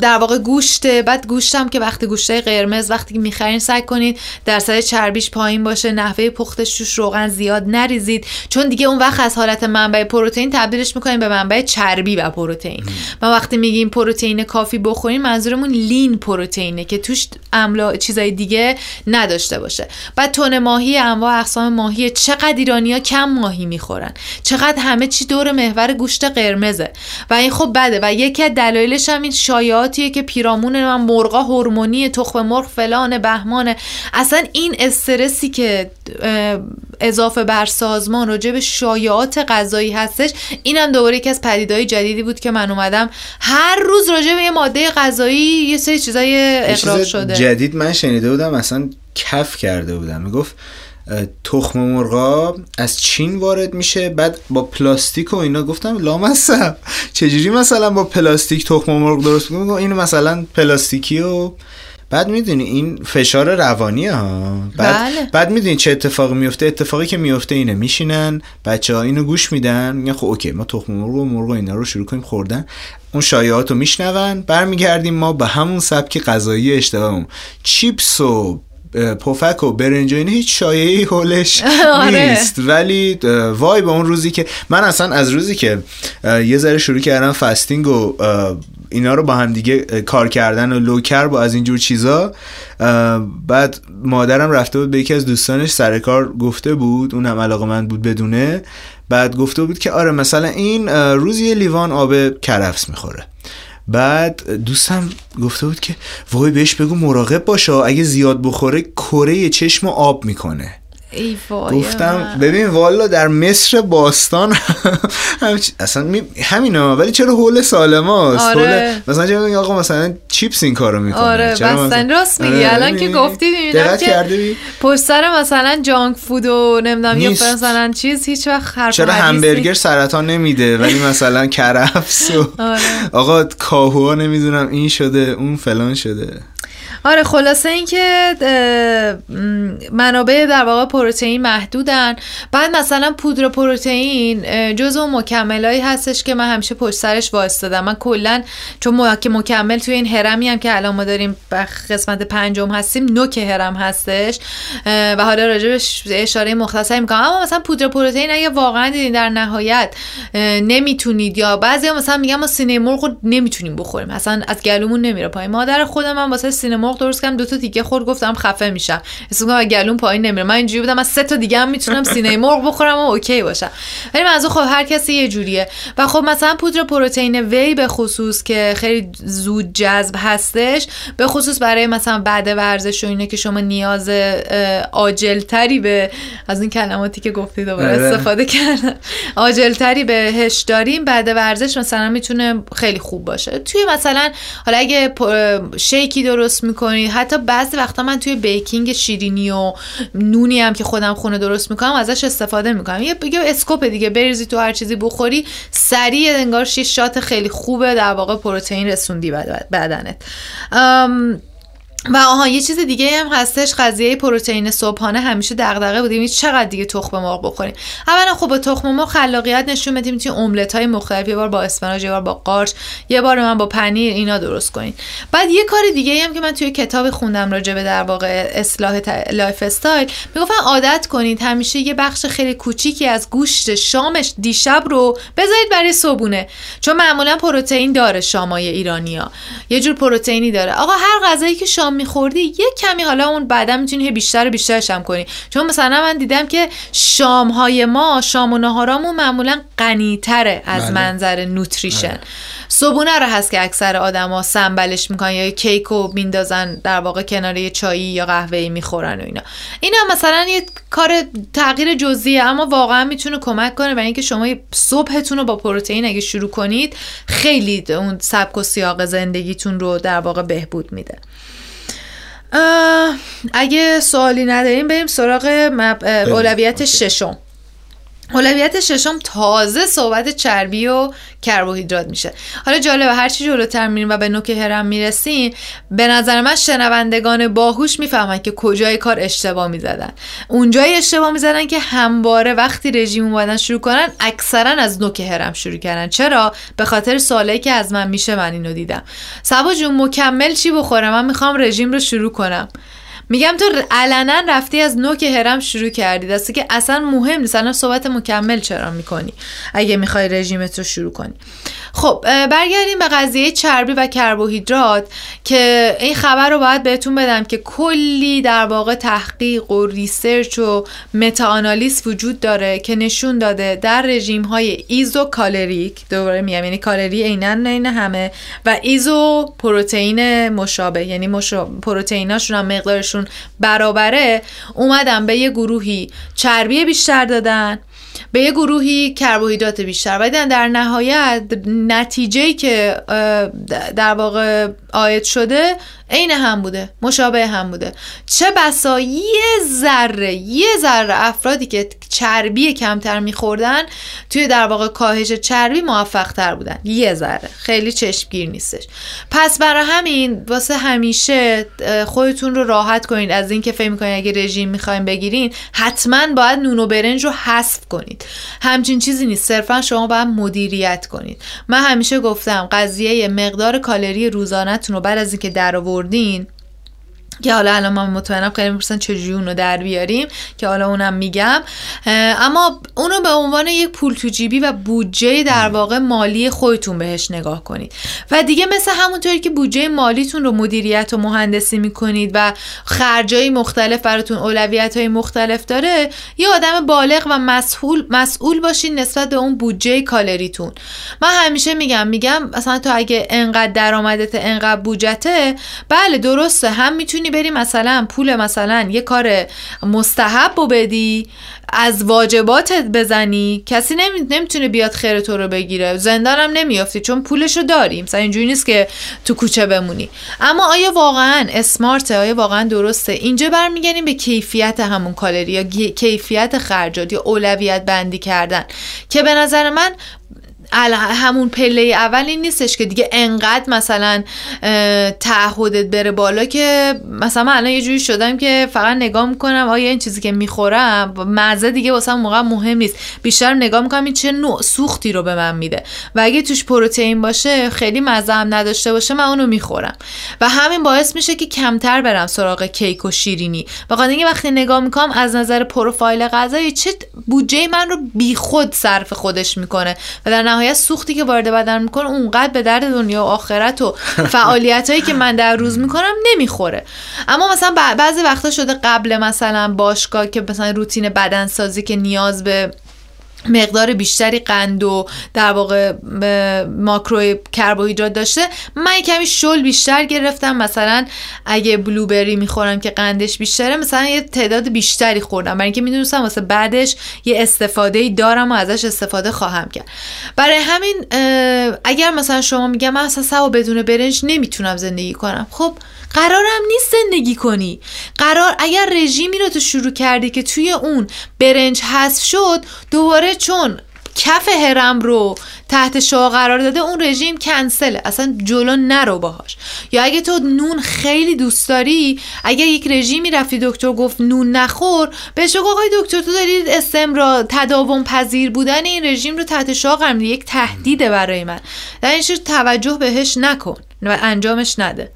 در واقع گوشت بعد گوشتم که وقتی گوشته قرمز وقتی که می‌خرین سعی کنید درصد چربیش پایین باشه نحوه پختش توش روغن زیاد نریزید. چون دیگه اون وقت از حالت منبع پروتئین تبدیلش می‌کنیم به منبع چربی و پروتئین. ما وقتی میگیم پروتئین کافی بخوریم منظورمون لین پروتئینه که توش املا چیزای دیگه نداشته باشه. بعد تون ماهی انواع اقسام ماهی چقدر ایرانیا کم ماهی می‌خورن؟ چقدر همه چی دور محور گوشت قرمزه؟ و این خب بده. و یکی از دلایلش هم این شایعاتیه که پیرامون من مرغا هورمونی تخم مرغ فلان بهمانه اصلا این استرسی که اضافه بر سازمان راجع به شایعات غذایی هستش اینم دوباره یکی از پدیدهای جدیدی بود که من اومدم. هر روز راجع به یه ماده غذایی یه سری چیزای اقراق شده. جدید من شنیده بودم اصلا کف کرده بودم. می‌گفت تخم مرغا از چین وارد میشه بعد با پلاستیک و اینا گفتم لامصب. چجوری مثلا با پلاستیک تخم مرغ درست می‌کنم اینو مثلا پلاستیکی و بعد می‌دونی این فشار روانی ها. بعد, بله. بعد می‌دونی چه اتفاقی میفته اتفاقی که میفته اینه میشینن بچه ها اینو گوش میدن میگن خب okay ما تخم مرغ و مرغ اینا رو شروع کنیم خوردن. اون شایعات رو میشنون برمیگردیم ما به همون سبک غذایی اشتباهمون چیپس و پفک و برنج و این هیچ شایعی حولش *laughs* آره. نیست ولی وای به اون روزی که من اصلا از روزی که یه ذره شروع کردم فستینگ و اینا رو با هم دیگه کار کردن و لوکر با از اینجور چیزا بعد مادرم رفته بود به یکی از دوستانش سر کار گفته بود اون هم علاقه من بود بدونه بعد گفته بود که آره مثلا این روزی لیوان آب کرفس می‌خوره بعد دوستم گفته بود که وای بهش بگو مراقب باشه اگه زیاد بخوره کره چشم آب می‌کنه. ای گفتم. ببین والا در مصر باستان *laughs* اصلا می... همینا ولی چرا حول سالماست آره. حول- مثلا چرا آقا مثلا چیپس این کارو می‌کنه آره بستن مثلا- راست میگی آره، الان که می‌بینی؟ گفتی می‌بینم که؟ پشت سر مثلا جانک فود و نمی‌دونم یا. مثلا چیز هیچ وقت حرف چرا همبرگر. سرطان نمیده ولی مثلا کرفس و *laughs* آره. آقا کاهوها نمی‌دونم این شده اون فلان شده آره خلاصه اینکه منابع در واقع پروتئین محدودن. بعد مثلا پودر پروتئین اون مکملایی هستش که من همیشه پشت سرش وایستادم. من کلا چون که مکمل توی این هرمی هم که الان ما داریم قسمت پنجم هستیم نوک هرم هستش. و حالا راجبش اشاره مختصری می‌کنم. اما مثلا پودر پروتئین اگه واقعا دیدین در نهایت نمی‌تونید یا بعضی مثلا میگن ما سینه مرغ نمی‌تونیم بخوریم. اصلا از گلومون نمیره پایین. مادر خودم من واسه سینه مرغ درست کردم دو تا دیگه خورد گفتم خفه میشم. اسم کنم گلوم پایین نمیره. من اینجوری بودم من سه تا دیگه هم می‌تونم *laughs* سینه مرغ بخورم و اوکی باشم. ولی منظور خب هر کسی یه جوریه. و خب مثلا پودر پروتئین وی به خصوص که خیلی زود جذب هستش به خصوص برای مثلا بعد ورزش و اینه که شما نیاز عاجل تری به از این کلماتی که گفتی دوباره آره. استفاده کردم. عاجل تری بهش داریم. بعد ورزش مثلا می‌تونه خیلی خوب باشه. توی مثلا حالا اگه شیکی درست می‌کنید حتی بعضی وقتا من توی بیکینگ شیرینی و نونی هم که خودم خونه درست می‌کنم ازش استفاده می‌کنم. یه یه اسکوپ دیگه بریزی تو هر چیزی بخوری سریع انگار شیش شات خیلی خوبه در واقع پروتئین رسوندی بد- بدنت. و آها یه چیز دیگه هم هستش قضیه پروتئین صبحانه همیشه دغدغه بودیم. چقدر دیگه تخم مرغ بخوریم؟ اولا خب با تخم مرغ خلاقیت نشون بدیم می‌تونید املت های مختلف. یه بار با اسفناج یه بار با قارچ یه بار من با پنیر اینا درست کنین. بعد یه کار دیگه هم که من توی کتاب خوندم راجع به در واقع اصلاح ت- lifestyle می‌گفتن عادت کنید همیشه یه بخش خیلی کوچیکی از گوشت شام دیشب رو بذارید برای صبونه چون معمولا پروتئین داره شامای ایرانیا یه جور پروتئینی داره. آقا هر غذایی که شام میخوردی یه کمی حالا اون بعدا می‌تونی بیشتر و بیشترش هم کنی. چون مثلا من دیدم که شام های ما شام و نهارامون معمولا غنیتره از بله. منظر نوتریشن. صبونه رو هست که اکثر آدما سنبلش می‌کنن یا کیک رو میندازن در واقع کنار یه چایی یا قهوه می‌خورن و اینا. اینا مثلا یه کار تغییر جزئیه اما واقعا می‌تونه کمک کنه برای اینکه شما صبحتون رو با پروتئین اگه شروع کنید خیلی اون سبک و سیاق زندگیتون رو در واقع بهبود میده. اگه سوالی نداریم بریم سراغ مب- اولویت ششم. اولویت ششم تازه صحبت چربی و کربوهیدرات میشه. حالا جالبه هرچی جلوتر میریم و به نوک هرم می‌رسیم به نظر من شنوندگان باهوش می‌فهمن که کجای کار اشتباه می‌زدن. اونجای اشتباه می‌زدن که همواره وقتی رژیم اومدن شروع کنن اکثرا از نوک هرم شروع کردن. چرا؟ به خاطر سوالایی که از من میشه من اینو دیدم. صبا جون مکمل چی بخورم من می‌خوام رژیم رو شروع کنم. میگم تو عملا رفتی از نوک هرم شروع کردی. قسمتی که اصلا مهم نیست. الان صحبت مکمل چرا می‌کنی؟ اگه می‌خوای رژیمت رو شروع کنی. خب برگردیم به قضیه چربی و کربوهیدرات که این خبر رو باید بهتون بدم که کلی در واقع تحقیق و research و meta-analysis وجود داره که نشون داده در رژیم های isocaloric دوباره میگم یعنی کالری عینا عین همه و iso protein مشابه یعنی مشا... پروتئیناشون هم مقدارشون برابره اومدن به یه گروهی چربی بیشتر دادن به یه گروهی کربوهیدرات بیشتر. و در نهایت نتیجه که در واقع آید شده عین هم بوده مشابه هم بوده. چه بسا یه ذره یه ذره افرادی که چربی کمتر میخوردن توی در واقع کاهش چربی موفق تر بودن. یه ذره خیلی چشمگیر نیستش. پس برای همین واسه همیشه خودتون رو راحت کنید از اینکه فکر می‌کنید اگه رژیم می‌خوایم بگیرین حتما باید نون و برنج رو حذف کنید. همچین چیزی نیست. صرفا شما باید مدیریت کنید. من همیشه گفتم قضیه مقدار کالری روزانهتون رو بعد از اینکه در آوردین؟ که حالا الان من مطمئنم خیلی می‌پرسن چجوری اونو در بیاریم که حالا اونم میگم. اما اونو به عنوان یک پول تو جیبی و بودجه در واقع مالی خودتون بهش نگاه کنید. و دیگه مثل همونطوری که بودجه مالیتون رو مدیریت و مهندسی می‌کنید و خرجای مختلف براتون اولویت های مختلف داره یه آدم بالغ و مسئول مسئول باشین نسبت به اون بودجه کالریتون. من همیشه میگم میگم مثلا تو اگه انقدر درآمدت انقدر بودجته بله درسته هم می‌تونی می‌تونی بری مثلا پول مثلا یه کار مستحب رو بدی از واجباتت بزنی کسی نمی... نمی‌تونه بیاد خیر تو رو بگیره. زندانم نمیافتی چون پولشو داریم. مثلا اینجوری نیست که تو کوچه بمونی. اما آیا واقعا اسمارته؟ آیا واقعا درسته؟ اینجا برمیگردیم به کیفیت همون کالری یا کیفیت خرجات یا اولویت بندی کردن. که به نظر من همون پله اول این نیستش که دیگه انقدر مثلا تعهدت بره بالا که مثلا من الان یه جوری شدم که فقط نگاه می‌کنم آیا این چیزی که می‌خورم مزه دیگه واسه موقع مهم نیست. بیشتر نگاه می‌کنم این چه نوع سوختی رو به من میده. و اگه توش پروتئین باشه خیلی مزه هم نداشته باشه من اونو می‌خورم. و همین باعث میشه که کمتر برم سراغ کیک و شیرینی. بخاطر اینکه وقتی نگاه می‌کنم از نظر پروفایل غذایی چه بودجه من رو بیخود صرف خودش می‌کنه. و در نهایت سوختی که وارد بدن می‌کنه اونقدر به درد دنیا و آخرت و *laughs* فعالیت هایی که من در روز می‌کنم نمی‌خوره. اما مثلا بعضی وقتا شده قبل مثلا باشگاه که مثلا روتین بدنسازی که نیاز به مقدار بیشتری قند و در واقع ماکرو کربوهیدرات داشته. من کمی شل بیشتر گرفتم. مثلا اگه بلوبری می‌خورم که قندش بیشتره مثلا یه تعداد بیشتری خوردم. برای اینکه می‌دونستم واسه بعدش یه استفاده ای دارم و ازش استفاده خواهم کرد. برای همین اگر مثلا شما میگم من اصلا بدون برنج نمی‌تونم زندگی کنم. خب قرارم نیست زندگی کنی. قرار اگر رژیمی رو تو شروع کردی که توی اون برنج حذف شد دوباره چون کف هرم رو تحت شعا قرار داده اون رژیم کنسله اصلا جلو نرو باهاش. یا اگه تو نون خیلی دوست داری اگر یک رژیمی رفتی دکتر گفت نون نخور بهش آقای دکتر تو داری استمرار تداوم پذیر بودن این رژیم رو تحت شعا قرار یک تهدیده برای من. در این توجه بهش نکن. و انجامش نده.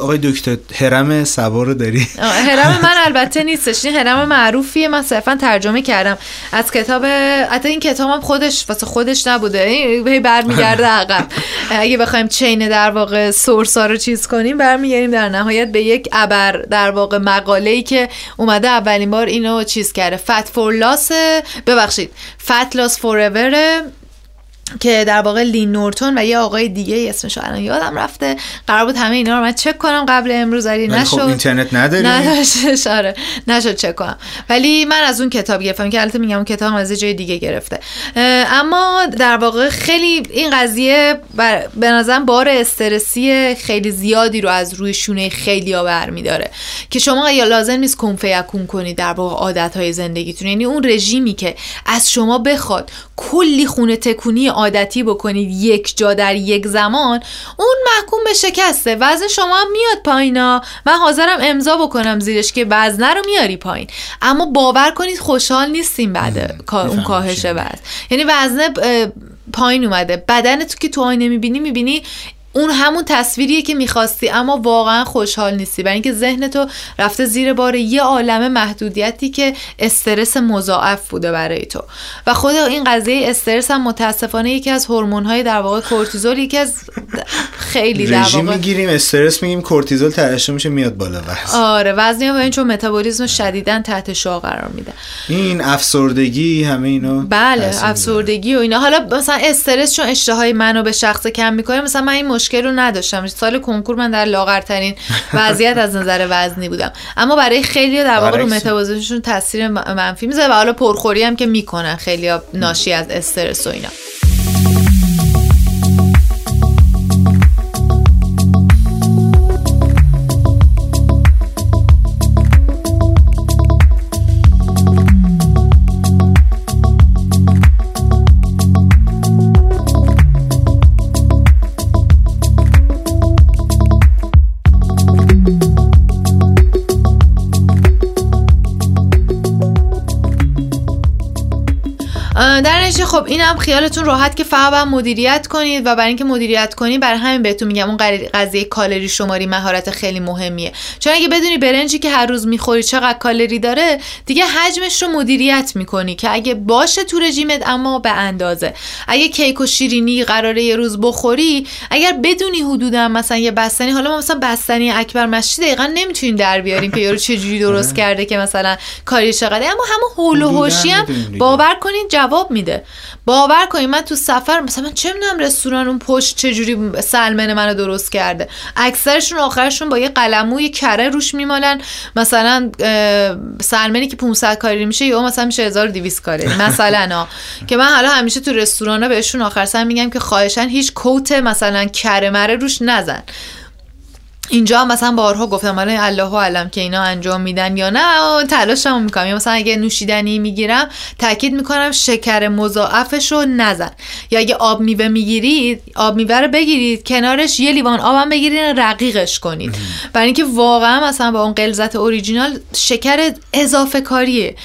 آقای دکتر هرم سوار رو داری؟ *laughs* هرم من البته نیستش. این هرم معروفیه. من صرفا ترجمه کردم. از کتاب حتی این کتابم خودش واسه خودش نبوده. هی برمیگرده *laughs* عقب. اگه بخوایم چین در واقع سورسا رو چیز کنیم برمیگردیم در نهایت به یک ابر در واقع مقاله ای که اومده اولین بار اینو چیز کرده. فت فور لاس ببخشید. فت لاس فور که در واقع لین نورتون و یه آقای دیگه اسمش الان یادم رفته. قرار بود همه اینا رو من چک کنم قبل امروز ولی خب نشد. خب اینترنت نداری؟ نداشت. آره. نشد چک کنم. ولی من از اون کتاب گرفتم که البته میگم اون کتاب از جای دیگه گرفته. اما در واقع خیلی این قضیه به نظرم بار استرسی خیلی زیادی رو از روی شونه خیلی ها برمیداره. که شما یا لازم نیست کنفیکون کنید در واقع عادت های زندگیتون. یعنی اون رژیمی که از شما بخواد کلی خونه تکونی عادتی بکنید یک جا در یک زمان اون محکوم به شکسته وزن شما هم میاد پایینا. من حاضرم امضا بکنم زیرش که وزنه رو میاری پایین. اما باور کنید خوشحال نیستیم بعد اون کاهش وزن. یعنی وزن پایین اومده. بدن تو که تو آینه می‌بینی می‌بینی اون همون تصویریه که می‌خواستی اما واقعا خوشحال نیستی. برای اینکه ذهن تو رفته زیر بار یه عالم محدودیتی که استرس مضاعف بوده برای تو. و خود این قضیه استرس هم متاسفانه یکی از های در واقع کورتیزول یکی از خیلی در واقع می‌گیریم استرس میگیم کورتیزول ترشح میشه میاد بالا وزن آره وزن با این چون متابولیسم شدیدا تحت شعاع قرار میده. این افسردگی همه اینا بله افسردگی و اینا. حالا مثلا استرس چون اشتهای منو به شخص کم می‌کنه مثلا من این مشکل رو نداشتم. سال کنکور من در لاغرترین وضعیت از نظر وزنی بودم. اما برای خیلی در واقع رو متابولیسمشون تاثیر منفی می‌ذاره و حالا پرخوری هم که می‌کنن خیلی ناشی از استرس و اینا. خب اینم خیالتون راحت که فقط باید مدیریت کنید و برای اینکه مدیریت کنید برای همین بهتون میگم اون قضیه کالری شماری مهارت خیلی مهمیه. چون اگه بدونی برنجی که هر روز می‌خوری چقدر کالری داره دیگه حجمش رو مدیریت می‌کنی که اگه باشه تو رژیمت اما به اندازه. اگه کیک و شیرینی قراره یه روز بخوری اگر بدونی حدودا مثلا یه بستنی حالا ما مثلا بستنی اکبر مشتی دقیقا نمی‌تونیم در بیاریم که یارو چجوری درست آره. کرده که مثلا کاری چقدر اما همون هول و هم باور کنین جواب میده. باور کنید من تو سفر مثلا چه می‌دونم رستوران اون پشت چجوری سلمن منو درست کرده. اکثرشون آخرشون با یه قلمو یه کره روش میمالن. مثلا سلمنی که 500 کاری میشه یا مثلا میشه 1200 کاری *laughs* مثلا. که من حالا همیشه تو رستوران ها بهشون آخر سر میگم که خواهشن هیچ کوت مثلا کره مره روش نزن. اینجا هم مثلا بارها گفتم الان الله و علم که اینا انجام میدن یا نه تلاشمو می‌کنم. یا مثلا اگه نوشیدنی می‌گیرم تاکید می‌کنم شکر مضاعفش رو نزن. یا اگه آب میوه می‌گیرید آب میوه رو بگیرید کنارش یه لیوان آبم بگیرید رقیقش کنید. برای اینکه واقعا مثلا با اون قلزت اوریجینال شکر اضافه کاریه.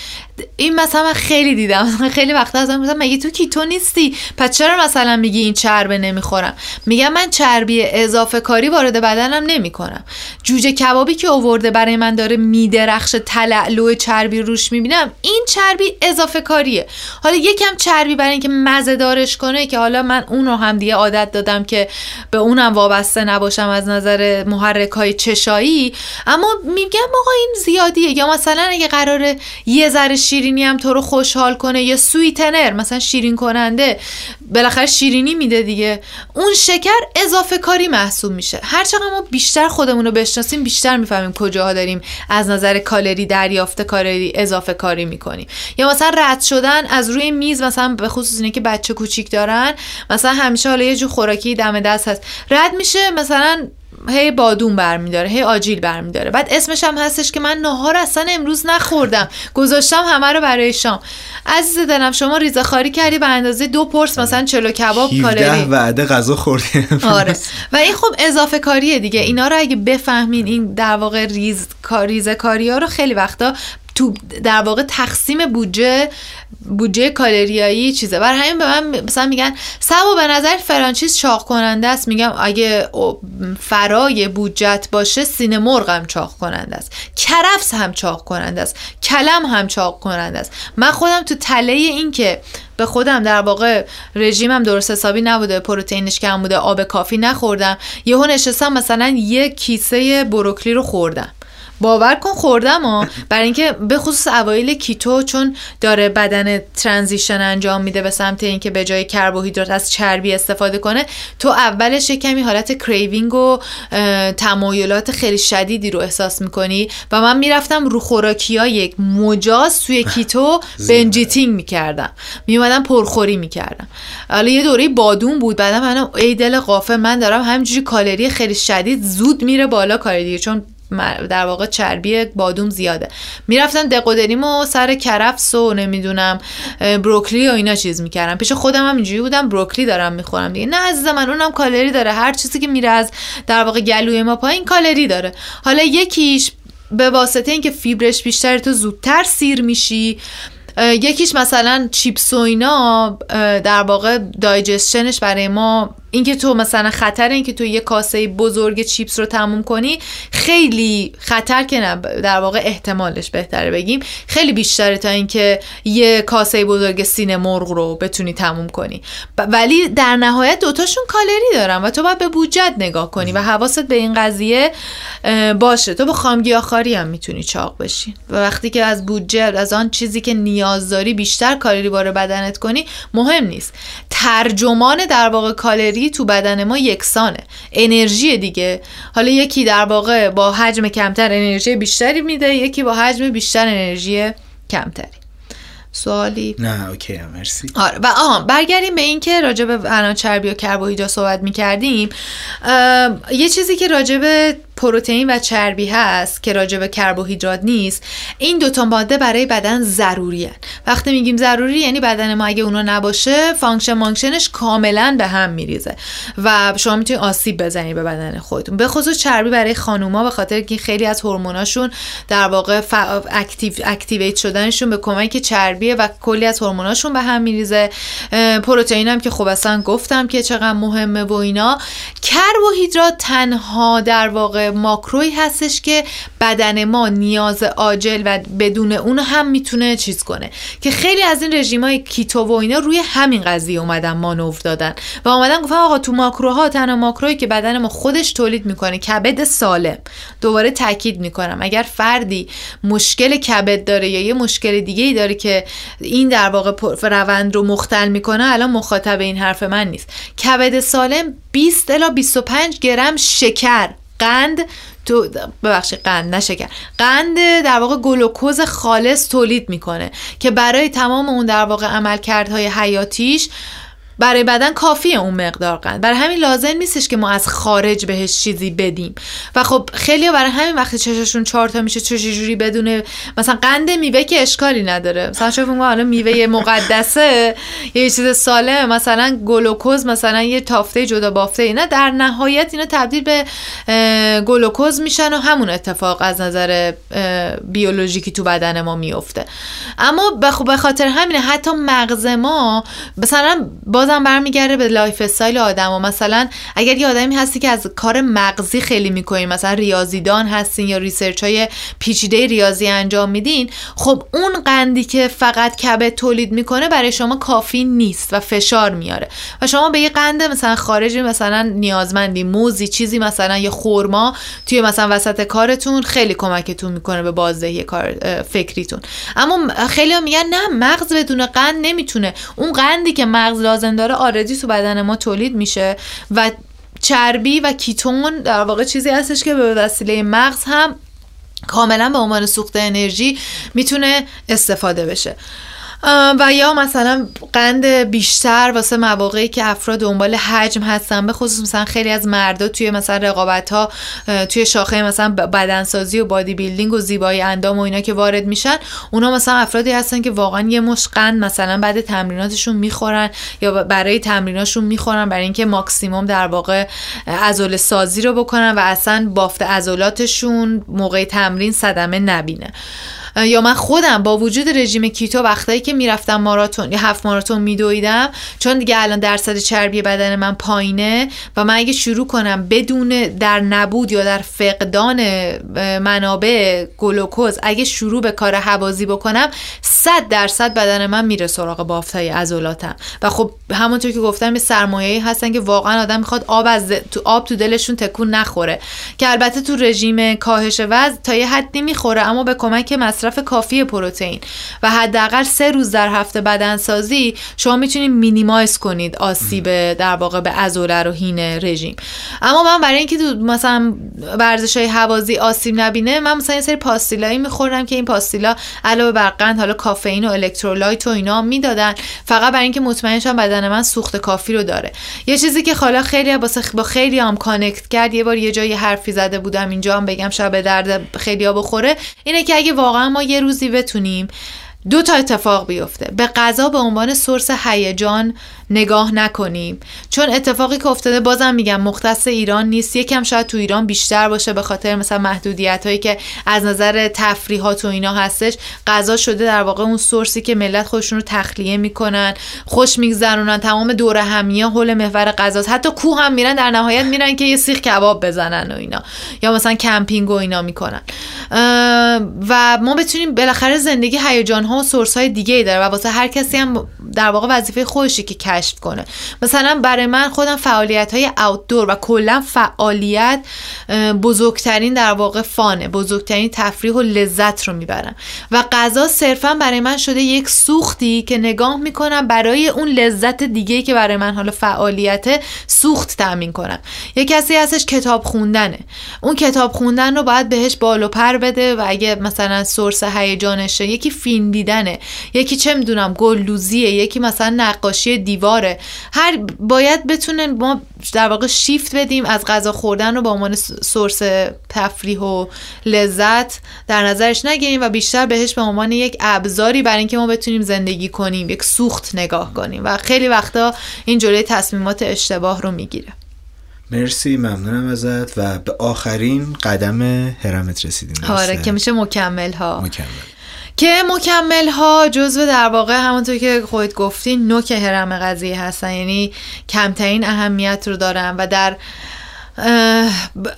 این مثلا خیلی دیدم. خیلی وقت ازم مثلا مگه تو کیتو نیستی؟ پس چرا مثلا میگی این چربه نمی‌خورم؟ میگم من چربی اضافه کاری وارد بدنم نمی‌کنم. جوجه کبابی که اوورده برای من داره میدرخش تلعلو چربی روش می‌بینم این چربی اضافه کاریه. حالا یکم چربی برای اینکه مزه دارش کنه که حالا من اون رو هم دیگه عادت دادم که به اونم وابسته نباشم از نظر محرک های چشایی. اما میگم آقا این زیادیه. یا مثلا اگه قراره یه ذره شیرینی هم تو رو خوشحال کنه. یا سویتنر مثلا شیرین کننده بالاخره شیرینی میده دیگه. اون شکر اضافه کاری محسوب میشه. هر چقدر ما بیشتر خودمون رو بشناسیم بیشتر می‌فهمیم کجاها داریم از نظر کالری دریافت کالری اضافه کاری می‌کنیم. یا مثلا رد شدن از روی میز مثلا به خصوص اینه که بچه کوچیک دارن مثلا همیشه حالا یه جو خوراکی دم دست هست. رد میشه مثلا هی بادون برمیداره هی آجیل برمیداره. بعد اسمش هم هستش که من نهار اصلا امروز نخوردم. گذاشتم همه رو برای شام. عزیز دلم شما ریزه خاری کردی به اندازه دو پرس مثلا چلو کباب کالری. وعده غذا خوردی. آره. و این خب اضافه کاریه دیگه. اینا رو اگه بفهمین این در واقع ریز ریزه کاری ها رو خیلی وقتا تو در واقع تقسیم بودجه بودجه کالریایی چیزه. بر همین به من مثلا میگن سبا به نظر فرانچیز چاق کننده است. میگم اگه فرای بودجت باشه سینه مرغ هم چاق کننده است. کرفس هم چاق کننده است. کلم هم چاق کننده است. من خودم تو تله این که به خودم در واقع رژیمم درست حسابی نبوده پروتئینش کم بوده آب کافی نخوردم یهو نشستم مثلا یه کیسه بروکلی رو خوردم. باور کن خوردم ها. برای اینکه به خصوص اوایل کیتو چون داره بدن transition انجام میده به سمت اینکه به جای کربوهیدرات از چربی استفاده کنه تو اولش کمی حالت craving و تمایلات خیلی شدیدی رو احساس می‌کنی و من می‌رفتم رو خوراکی های مجاز توی *laughs* کیتو binge eating می‌کردم. میومدم پرخوری می‌کردم. حالا یه دوره بادوم بود بعدم منم ای دل غافل من دارم همینجوری کالری خیلی شدید زود میره بالا دیگه چون در واقع چربی بادوم زیاده. می‌رفتم دقودریم و سر کرفس و نمی‌دونم بروکلی و اینا چیز می‌کردم پیش خودم هم اینجوری بودم بروکلی دارم می‌خورم دیگه. نه عزیز من اونم کالری داره. هر چیزی که میره از در واقع گلوی ما پایین کالری داره. حالا یکیش به واسطه اینکه فیبرش بیشتر تو زودتر سیر میشی. یکیش مثلا چیپس و اینا در واقع دایجستشنش برای ما اینکه تو مثلا خطر اینکه تو یه کاسه بزرگ چیپس رو تموم کنی خیلی خطر که نه در واقع احتمالش بهتره بگیم. خیلی بیشتره تا اینکه یه کاسه بزرگ سینه مرغ رو بتونی تموم کنی. ولی در نهایت دوتاشون کالری دارن و تو باید به بودجت نگاه کنی و حواست به این قضیه باشه. تو با خامگیاخاری هم می‌تونی چاق بشی. و وقتی که از بودجت از آن چیزی که نیاز داری بیشتر کالری وارد بدنت کنی مهم نیست. ترجمان در واقع کالری تو بدن ما یکسانه. انرژی دیگه. حالا یکی در واقع با حجم کمتر انرژی بیشتری میده یکی با حجم بیشتر انرژی کمتری. سوالی؟ نه اوکی مرسی. آره و آها برگردیم به این که راجع به الان چربی و کربوهیدرات صحبت می‌کردیم. یه چیزی که راجع به پروتئین و چربی هست که راجع به کربوهیدرات نیست این دوتا ماده برای بدن ضروری ان. وقتی میگیم ضروری یعنی بدن ما اگه اونا نباشه function مانکشنش کاملا به هم میریزه و شما می‌تونید آسیب بزنید به بدن خودتون. به خصوص چربی برای خانوما به خاطر که خیلی از هورموناشون در واقع ف... active... activate شدنشون به کمک چربیه و کلی از هورموناشون به هم میریزه. پروتئین هم که خب اصلا گفتم که چقدر مهمه و اینا. کربوهیدرات تنها در واقع ماکروی هستش که بدن ما نیاز عاجل و بدون اون هم می‌تونه چیز کنه. که خیلی از این رژیم های کیتو و اینا روی همین قضیه اومدن مانور دادن و اومدن گفتن آقا تو ماکروها تنها ماکروی که بدن ما خودش تولید می‌کنه کبد سالم. دوباره تاکید می‌کنم. اگر فردی مشکل کبد داره یا یه مشکل دیگه ای داره که این در واقع روند رو مختل می‌کنه الان مخاطب این حرف من نیست. کبد سالم 20 الا 25 گرم شکر. قند تو ببخشید قند نه قند در واقع گلوکوز خالص تولید می‌کنه که برای تمام اون در واقع عملکردهای حیاتیش برای بدن کافی اون مقدار قند برای همین لازم نیستش که ما از خارج بهش چیزی بدیم. و خب خیلی برای همین وقتی چششون چهار تا میشه جوری بدونه مثلا قند میوه که اشکالی نداره. مثلا شوف حالا میوه مقدسه یه چیز سالم مثلا گلوکوز مثلا یه تافته جدا بافته اینا در نهایت اینا تبدیل به گلوکوز میشن و همون اتفاق از نظر بیولوژیکی تو بدن ما میفته اما به خاطر همینه حتی مغز ما مثلا باز بازم برمیگرده به lifestyle آدم و مثلا اگر یه آدمی هستی که از کار مغزی خیلی می‌کنین مثلا ریاضیدان هستین یا research های پیچیده ریاضی انجام میدین خب اون قندی که فقط کبد تولید می‌کنه برای شما کافی نیست و فشار میاره. و شما به یه قند مثلا خارجی مثلا نیازمندی موزی چیزی مثلا یه خرما توی مثلا وسط کارتون خیلی کمکتون می‌کنه به بازدهی کار فکریتون. اما خیلی میگن نه مغز بدون قند نمی‌تونه. اون قندی که مغز لازم داره already تو بدن ما تولید میشه و چربی و کیتون در واقع چیزی هستش که به وسیله مغز هم کاملا به عنوان سوخت انرژی می‌تونه استفاده بشه. و یا مثلا قند بیشتر واسه مواقعی که افراد دنبال حجم هستن به خصوص مثلا خیلی از مردا توی مثلا رقابت ها توی شاخه مثلا بدنسازی و بادی بیلدینگ و زیبایی اندام و اینا که وارد میشن اونا مثلا افرادی هستن که واقعا یه مش قند مثلا بعد تمریناتشون می‌خورن یا برای تمریناشون می‌خورن برای اینکه ماکسیموم در واقع عضله سازی رو بکنن و اصلا بافت عضلاتشون موقع تمرین صدمه نبینه. یا من خودم با وجود رژیم کیتو وقتایی که می‌رفتم ماراتون یا هفت ماراتون میدویدم چون دیگه الان درصد چربی بدن من پایینه و من اگه شروع کنم بدون در نبود یا در فقدان منابع گلوکوز اگه شروع به کار حوازی بکنم صد درصد بدن من میره سراغ بافتای عضلاتم. و خب همونطور که گفتم یه سرمایه‌ای هستن که واقعا آدم می‌خواد آب از تو آب تو دلشون تکون نخوره. که البته تو رژیم کاهش وزن تا یه حدی می‌خوره اما به کمک مصرف کافی پروتئین و حداقل سه روز در هفته بدنسازی شما می‌تونید مینیمایز کنید آسیب در واقع به عضله رو هین رژیم. اما من برای اینکه مثلا ورزش های حوازی آسیب نبینه من مثلا یه سری پاستیلایی می‌خورم که این پاستیلا علاوه بر قند حالا کافئین و electrolyte و اینا می‌دادن. فقط برای اینکه مطمئن شم بدن من سوخت کافی رو داره. یه چیزی که حالا خیلی با خیلی هم connect کرد یه بار یه جایی حرفی زده بودم اینجا هم بگم شب درد خیلی ها بخوره اینه که اگه واقعا ما یه روزی بتونیم دو تا اتفاق بیفته. به غذا به عنوان source هیجان نگاه نکنیم. چون اتفاقی که افتاده بازم میگم مختص ایران نیست. یکم شاید تو ایران بیشتر باشه به خاطر مثلا محدودیت هایی که از نظر تفریحات و اینا هستش. غذا شده در واقع اون سورسی که ملت خودشون رو تخلیه می‌کنن. خوش میگذرونن. تمام دور همیه حول محور غذا حتی کوه هم میرن. در نهایت میرن که یه سیخ کباب بزنن و اینا. یا مثلا کمپینگ و اینا می‌کنن. و ما بتونیم بالاخره زندگی هیجان ها و سورس های دیگه داره و واسه هر کسی هم در واقع وظیفه خودشی که کشف کنه. مثلا برای من خودم فعالیت های اوتدور و کلا فعالیت بزرگترین در واقع فانه. بزرگترین تفریح و لذت رو می‌برم. و غذا صرفا برای من شده یک سوختی که نگاه می‌کنم برای اون لذت دیگه که برای من حالا فعالیت سوخت تامین کنم. یه کسی هستش کتاب خوندنه. اون کتاب خوندن رو باید بهش بالو پر بده و اگه مثلا سورس هیجانشه یکی فیلم دیدنه. یکی چه می‌دونم گلدوزیه یکی مثلا نقاشی دیواره. هر باید بتونه ما در واقع شیفت بدیم از غذا خوردن رو به عنوان سورس تفریح و لذت در نظرش نگیریم و بیشتر بهش به عنوان یک ابزاری برای اینکه ما بتونیم زندگی کنیم یک سوخت نگاه کنیم و خیلی وقتا این جلوی تصمیمات اشتباه رو می‌گیره. مرسی ممنونم ازت و به آخرین قدم هرمت رسیدیم. آره که میشه مکمل ها مکمل. که مکمل ها جزو در واقع همونطور که خودت گفتین نوک هرم قضیه هستن. یعنی کمترین اهمیت رو دارن و در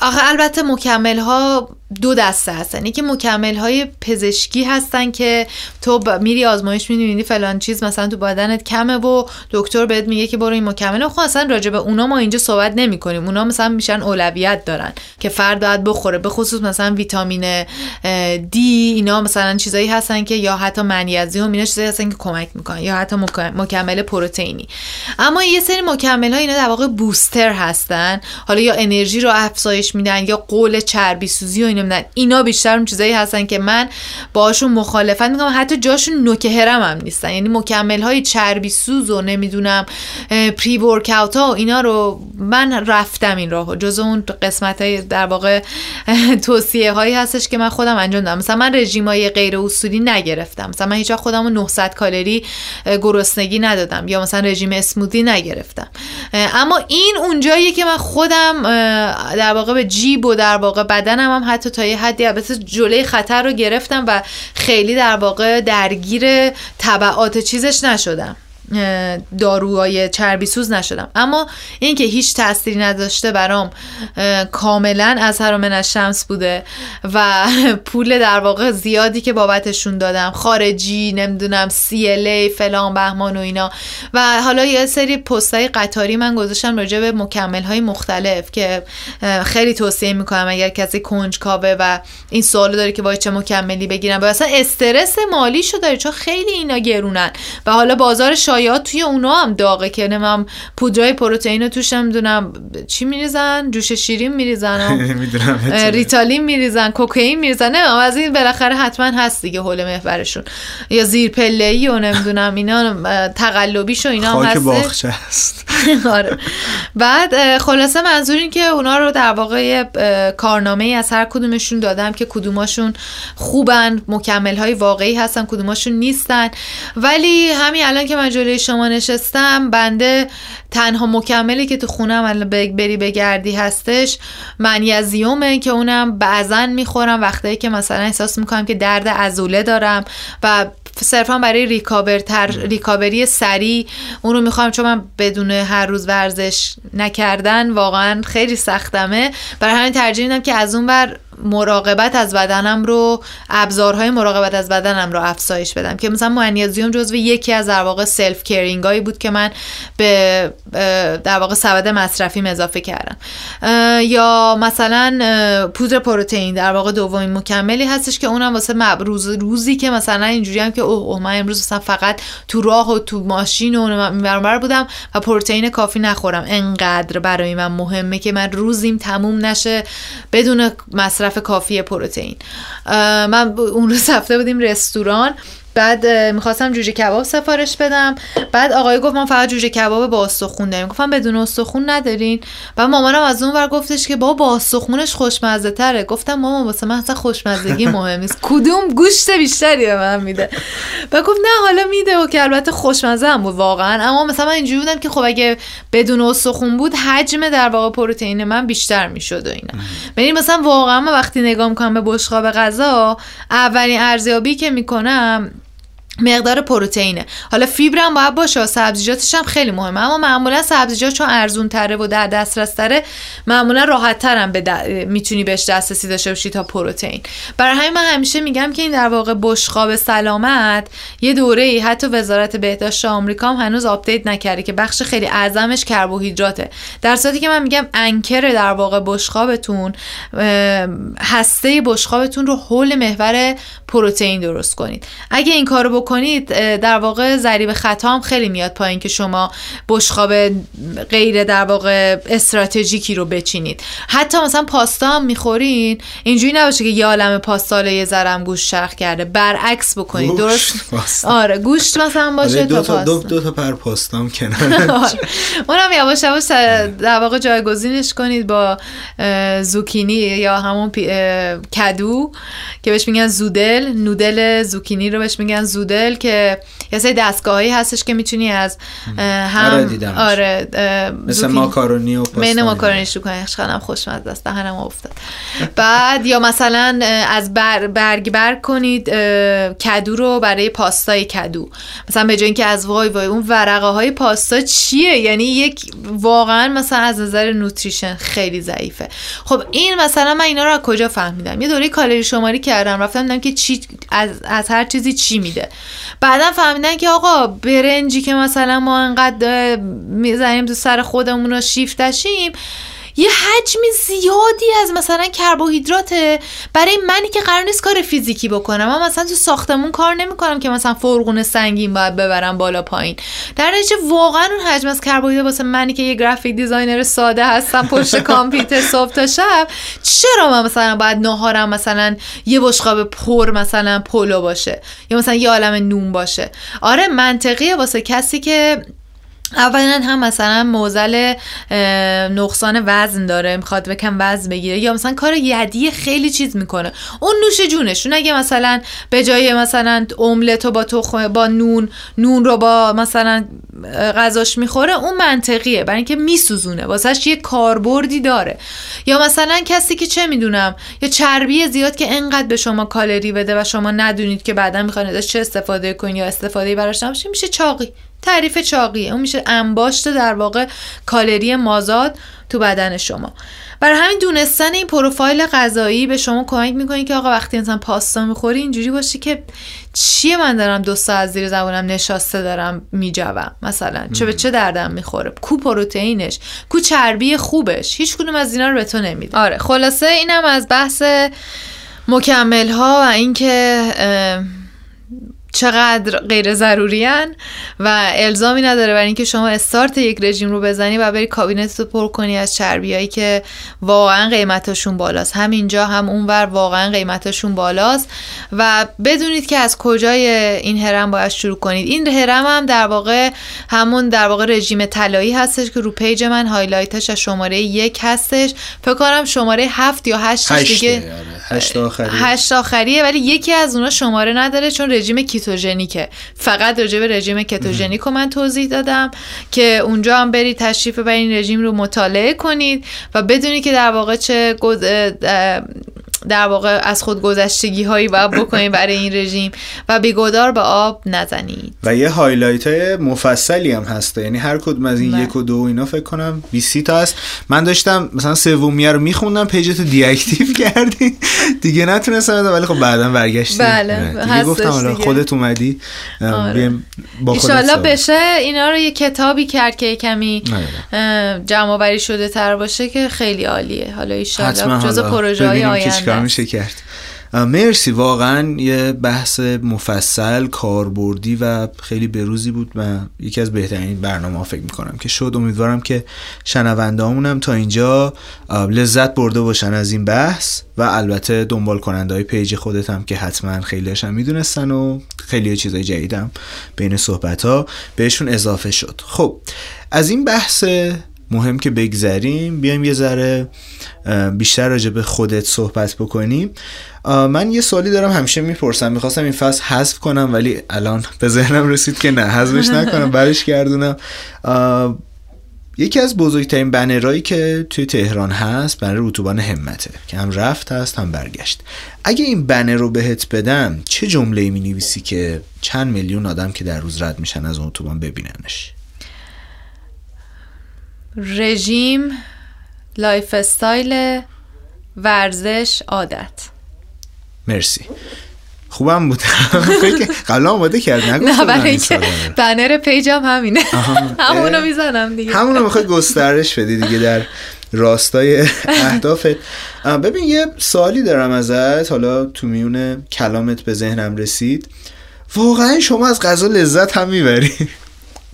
آخه البته مکمل ها دو دسته هستن. یکی مکمل های پزشکی هستن که تو میری آزمایش می‌بینی فلان چیز مثلا تو بدنت کمه و دکتر بهت میگه که برو این مکمل خب اصلا راجع به اونا ما اینجا صحبت نمی کنیم اونا مثلا میشن اولویت دارن که فرد باید بخوره به خصوص مثلا ویتامین دی اینا مثلا چیزایی هستن که یا حتی منیزیم اینا چیزایی هستن که کمک می‌کنن یا حتی مکمل پروتئینی. اما یه سری مکمل ها اینا در واقع بوستر هستن. حالا یا انرژی رو افزایش میدن یا قول چربی سوزی و نمی‌دونم اینا بیشتر اون چیزایی هستن که من باشون مخالفت می‌کنم. حتی جاشون نوک هرم هم نیستن. یعنی مکمل های چربی سوز و نمی‌دونم پری ورکاوت ها و اینا رو من رفتم این راهو. جز اون قسمت های در واقع توصیه هایی هستش که من خودم انجام دادم. مثلا من رژیم های غیر اصولی نگرفتم. مثلا من هیچ خودم 900 کالری گرسنگی ندادم یا مثلا رژیم اسمودی نگرفتم. اما این اونجاییه که من خودم در واقع به جیب و در واقع بدنم هم حتی تا یه حدی البته جلوی خطر رو گرفتم و خیلی در واقع درگیر طبعات چیزش نشدم. داروهای چربی سوز نشدم. اما اینکه هیچ تأثیری نداشته برام کاملا از من شمس بوده و *laughs* پول در واقع زیادی که بابتشون دادم خارجی نمی‌دونم سی فلان بهمان و اینا. و حالا یه سری پستای قطاری من گذاشتم راجع به مکمل های مختلف که خیلی توصیه می‌کنم اگر کسی کنجکاوه و این سوالو داره که باید چه مکملی بگیرم. و اصلا استرس مالی شو داره چون خیلی اینا گرونن. و حالا بازار شایعات توی اونا هم داغه که نمیم پودرای پروتئین توش نمی‌دونم چی میریزن؟ جوش شیرین میریزن *laughs* ریتالین میریزن کوکائین میریزن. نه از این بالاخره حتما هست دیگه حول محورشون. یا زیر پله ای و نمی‌دونم اینا تقلبیش و اینا هم هست. *laughs* آره. بعد خلاصه منظور این که اونا رو در واقع کارنامه ای از هر کدومشون دادم که کدوماشون خوبن مکمل های واقعی هستن کدوماشون نیستن ولی همین الان که من جلوی شما نشستم بنده تنها مکملی که تو خونم الان بری بگردی هستش منیزیومه که اونم بعضا می‌خورم وقتی که مثلا احساس می‌کنم که درد ازوله دارم و صرفا برای ریکاوری تر، ریکاوری سریع. اون رو می‌خوام چون من بدون هر روز ورزش نکردن واقعا خیلی سختمه. برای همین ترجیح میدم که از اون بر مراقبت از بدنم رو ابزارهای مراقبت از بدنم رو افزایش بدم. که مثلا معنیزیوم جزو یکی از در واقع self-caring هایی بود که من به در واقع سبد مصرفی اضافه کردم. یا مثلا پودر پروتئین در واقع دومین مکملی هستش که اونم واسه روز روزی که مثلا اینجوری هم که اوه, اوه من امروز مثلا فقط تو راه و تو ماشین و می‌برم بودم و پروتئین کافی نخورم. انقدر برای من مهمه که من روزیم تموم نشه بدون مصرف مصرف کافی پروتئین. من اون روز رفته بودیم رستوران. بعد می‌خواستم جوجه کباب سفارش بدم. بعد آقای گفت من فقط جوجه کباب با استخون داریم. گفتم بدون استخون ندارین. و مامانم از اون ور گفتش که با با استخونش خوشمزه تره گفتم مامان واسه من اصلا خوشمزگی *laughs* مهم نیست کدوم گوشت بیشتری به من میده؟ و گفت نه حالا میده و که البته خوشمزه هم بود واقعا. اما مثلا من اینجوری بودم که خب اگه بدون استخون بود حجم در واقع پروتئین من بیشتر می‌شد و اینا. ببین مثلا واقعا من وقتی نگاه می‌کنم به بشقاب غذا اولین ارزیابی که می‌کنم مقدار پروتئینه. حالا فیبر هم باید باشه سبزیجاتش هم خیلی مهمه. اما معمولا سبزیجات چون ارزون تره و در دسترس تره معمولا راحت ترم به می‌تونی بهش دسترسی داشته باشی تا پروتئین. برای همین من همیشه میگم که این در واقع بشقاب سلامت یه دوره ای حتی وزارت بهداشت آمریکا هم هنوز update نکرده که بخش خیلی اعظمش کربوهیدراته. در صورتی که من میگم anchor در واقع بشقابتون هسته بشقابتون رو حول محور پروتئین درست کنید. اگه این کارو بکنید در واقع ضریب خطا هم خیلی میاد پایین که شما بشقاب غیر در واقع استراتژیکی رو بچینید. حتی مثلا پاستا هم می‌خورین اینجوری نباشه که یه عالم پاستا یه ذرم گوشت شرخ کرده. برعکس بکنید. درست؟ آره گوشت مثلا باشه آره، دو تا, دو, دو تا پر پاستا هم کنار. *laughs* آره. اونم یواش یواش در واقع جایگزینش کنید با زوکینی یا همون کدو که بهش میگن زودل. نودل زوکینی رو بهش میگن زودل. نودل که یه سری دستگاهایی هستش که می‌تونی از هم آره دیدمش. آره مثل ماکارونی و پاستا اینا. ماکارونی شروع کنی. خیلی خوشمزه است. دهنم افتاد. بعد یا مثلا از بر برگ برگ کنید کدو رو برای پاستای کدو. مثلا به جای اینکه از وای وای اون ورقه های پاستا چیه؟ یعنی یک واقعا مثلا از نظر نوتریشن خیلی ضعیفه. خب این مثلا من اینا رو از کجا فهمیدم؟ یه دوره کالری شماری کردم. رفتم دیدم که چی از, از هر چیزی چی میده. بعدا فهمیدن که آقا برنجی که مثلا ما انقدر می‌زنیم تو سر خودمون رو شیفته‌شیم یه حجم زیادی از مثلا کربوهیدراته برای منی که قرار نیست کار فیزیکی بکنم. من مثلا تو ساختمون کار نمی‌کنم که مثلا فرغون سنگین باید ببرم بالا پایین. در نتیجه واقعا اون حجم از کربوهیدرات واسه منی که یه graphic designer ساده هستم پشت *laughs* کامپیوتر صبح تا شب چرا من مثلا باید نهارم مثلا یه بشقاب پر مثلا پلو باشه یا مثلا یه عالم نون باشه؟ آره منطقیه واسه کسی که اولا هم مثلا موزل نقصان وزن داره می‌خواد بکن وزن بگیره یا مثلا کار یدی خیلی چیز می‌کنه. اون نوش جونشون اگه مثلا به جای مثلا املت با تخم با نون نون رو با مثلا غذاش می‌خوره اون منطقیه. برای اینکه میسوزونه. واسهش یه کاربردی داره. یا مثلا کسی که چه می‌دونم یا چربی زیاد که انقدر به شما کالری بده و شما ندونید که بعدا می‌خواین ازش چه استفاده کنید یا استفاده براش نباشه میشه چاقی. تعریف چاقیه. اون میشه انباشت در واقع کالری مازاد تو بدن شما. برای همین دونستن این پروفایل غذایی به شما کمک می‌کنه که آقا وقتی مثلا پاستا می‌خوری اینجوری باشی که چیه من دارم دو ساعت زیر زبونم نشاسته دارم میجوم؟ مثلا چه به چه دردم می‌خوره؟ کو پروتئینش؟ کو چربی خوبش؟ هیچ کدوم از اینا رو به تو نمیده. آره خلاصه اینم از بحث مکمل ها و اینکه چقدر غیر ضروریان و الزامی نداره برای اینکه شما استارت یک رژیم رو بزنی و بری کابینت رو پر کنی از چربیایی که واقعا قیمتاشون بالاست. همینجا هم اونور واقعا قیمتاشون بالاست. و بدونید که از کجای این هرم باید شروع کنید. این هرم هم در واقع همون در واقع رژیم طلایی هستش که رو پیج من highlight ش از شماره یک هستش. فکر کنم شماره هفت یا هشتش هشته دیگه آره. هشت آخری. هشت آخریه ولی یکی از اونا شماره نداره چون رژیم ketogenic ه فقط راجع به رژیم ketogenic من توضیح دادم که اونجا هم برید تشریف این رژیم رو مطالعه کنید و بدونید که در واقع چه در واقع از خود گذشتگی هایی باید بکنید برای این رژیم و بی‌گدار به آب نزنید و یه highlight های مفصلی هم هست یعنی هر کدوم از این بله. یک و دو اینا فکر کنم 20 تا هست من داشتم مثلا سومیه رو میخوندم پیجتو deactive *laughs* کردی دیگه نتونستم ولی خب بعدا برگشتی بله، آره. دیگه گفتم حالا دیگه. خودت اومدی آره. با خودت. بشه اینا رو یه کتابی کرد که کمی آره. جمع شده تر باشه که خیلی عالیه حالا حتما ایشالله جز حالا پروژه های آینده چیکار. میشه کرد. مرسی. واقعا یه بحث مفصل کاربردی و خیلی بروزی بود و یکی از بهترین برنامه ها فکر می‌کنم که شد. امیدوارم که شنونده هم تا اینجا لذت برده باشن از این بحث و البته دنبال کننده های پیج خودت هم که حتما خیلیش هم می‌دونستن و خیلی چیزای جدیدم بین صحبت ها بهشون اضافه شد. خب از این بحث مهم که بگذریم بیایم یه ذره بیشتر راجع به خودت صحبت بکنیم. من یه سوالی دارم همیشه می‌پرسم می‌خواستم این فصل حذف کنم ولی الان به ذهنم رسید که نه حذفش نکنم *laughs* برش گردونم یکی از بزرگترین بنرهایی که توی تهران هست بنر اتوبان همته که هم رفت هست هم برگشت. اگه این بنر رو بهت بدم چه جمله می نویسی که چند میلیون آدم که در روز رد میشن از اون اتوبان ببیننش؟ رژیم lifestyle ورزش عادت. مرسی. خوبم بود. *laughs* قبلا آماده کرد نگفتم نه برای اینکه رو. banner پیجم همینه. *laughs* همونو. می‌زنم دیگه. همونو می‌خوای گسترش بدی دیگه در راستای اهدافت. اه، ببین یه سوالی دارم ازت. حالا تو میون کلامت به ذهنم رسید. واقعا شما از غذا لذت هم می‌بری اه،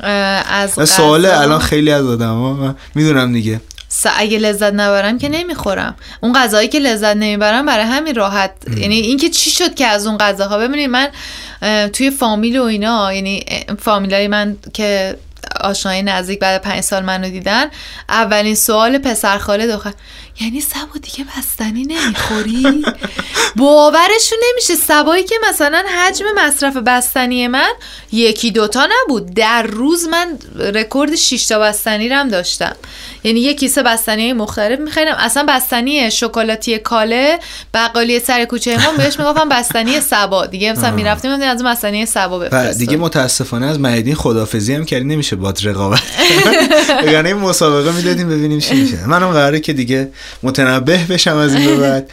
از سواله غذا- الان خیلی از آدم می‌دونم دیگه. س- اگه لذت نبرم که نمی‌خورم. اون غذایی که لذت نمی‌برم برای همین راحت. یعنی اینکه چی شد که از اون غذاها؟ ببینید من توی فامیل و اینا یعنی فامیلای من که آشنایی نزدیک بعد پنج سال منو دیدن اولین سوال پسر خاله دختر یعنی سبا دیگه بستنی نمی‌خوری؟ باورشون نمیشه. سبایی که مثلا حجم مصرف بستنی من یکی دوتا نبود. در روز من رکورد 6 تا بستنی رم داشتم. یعنی یه کیسه بستنی مختلف میخریدم. اصلا بستنی شکلاتی کاله بقالی سر کوچه ما بهش می‌گفتم بستنی سبا. دیگه مثلا می‌رفتیم از بستنی سبا بفرستم دیگه متاسفانه از مهدین خدافزی هم کردی نمیشه باد رقابت *laughs* یعنی مسابقه می‌دادیم ببینیم چی میشه. منم قراره که دیگه متنبه بشم از این بعد.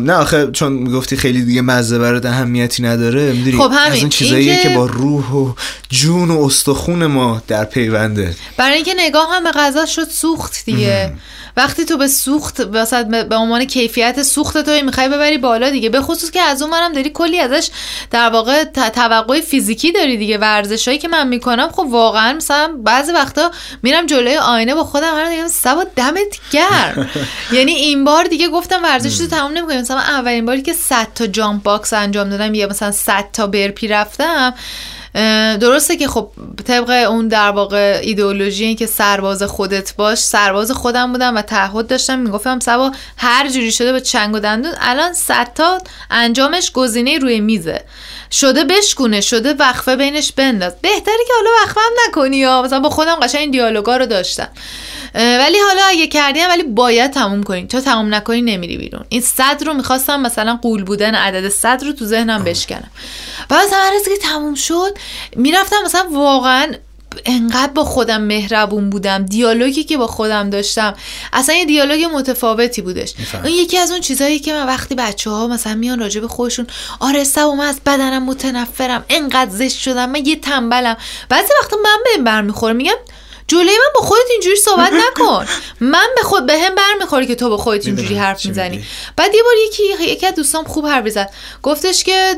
نه آخه چون می‌گفتی خیلی دیگه مزه برات اهمیتی نداره می‌دونی خب همین. از اون چیزایی که با روح و جون و استخون ما در پیونده. برای اینکه نگاه هم به غذا شد سوخت دیگه. وقتی تو به سوخت به عنوان کیفیت سوخت تو می‌خوای ببری بالا دیگه. به خصوص که از اون منم داری کلی ازش در واقع توقع فیزیکی داری دیگه ورزشایی که من می‌کنم. خب واقعا مثلا بعضی وقتا میرم جلوی آینه با خودم میگم دیگه صبا دمت گرم. *laughs* یعنی این بار دیگه گفتم ورزش رو تمام نمی‌کنم مثلا اولین باری که 100 تا jump box انجام دادم یا مثلا 100 تا burpee رفتم درسته که خب طبق اون در واقع ایدئولوژی این که سرباز خودت باش سرباز خودم بودم و تعهد داشتم. می‌گفتم سبا هر جوری شده به چنگ و دندون. الان صد تا انجامش گزینه روی میزه. شده بشکونه شده وقفه بینش بنداز. بهتره که حالا وقفه هم نکنی یا مثلا با خودم قشنگ این دیالوگا رو داشتم. ولی حالا اگه کردیم ولی باید تموم کنین تا تموم نکنی نمیری بیرون. این صد رو می‌خواستم مثلا قول بودن عدد صد رو تو ذهنم بشکنم. مثلا هر که تموم شد می‌رفتم مثلا واقعا انقدر با خودم مهربون بودم دیالوگی که با خودم داشتم اصلا یه دیالوگ متفاوتی بودش. این یکی از اون چیزهایی که من وقتی بچه ها مثلا میان راجع به خودشون آره و من از بدنم متنفرم انقدر زشت شدم من یه تنبلم. بعضی وقتا من به برمیخورم میگم جلوی من با خودت اینجوری صحبت *laughs* نکن. من به خود به هم برمیخوری که تو با خودت اینجوری حرف می‌زنی. بعد یه بار یکی یکی از دوستام خوب حرف زد گفتش که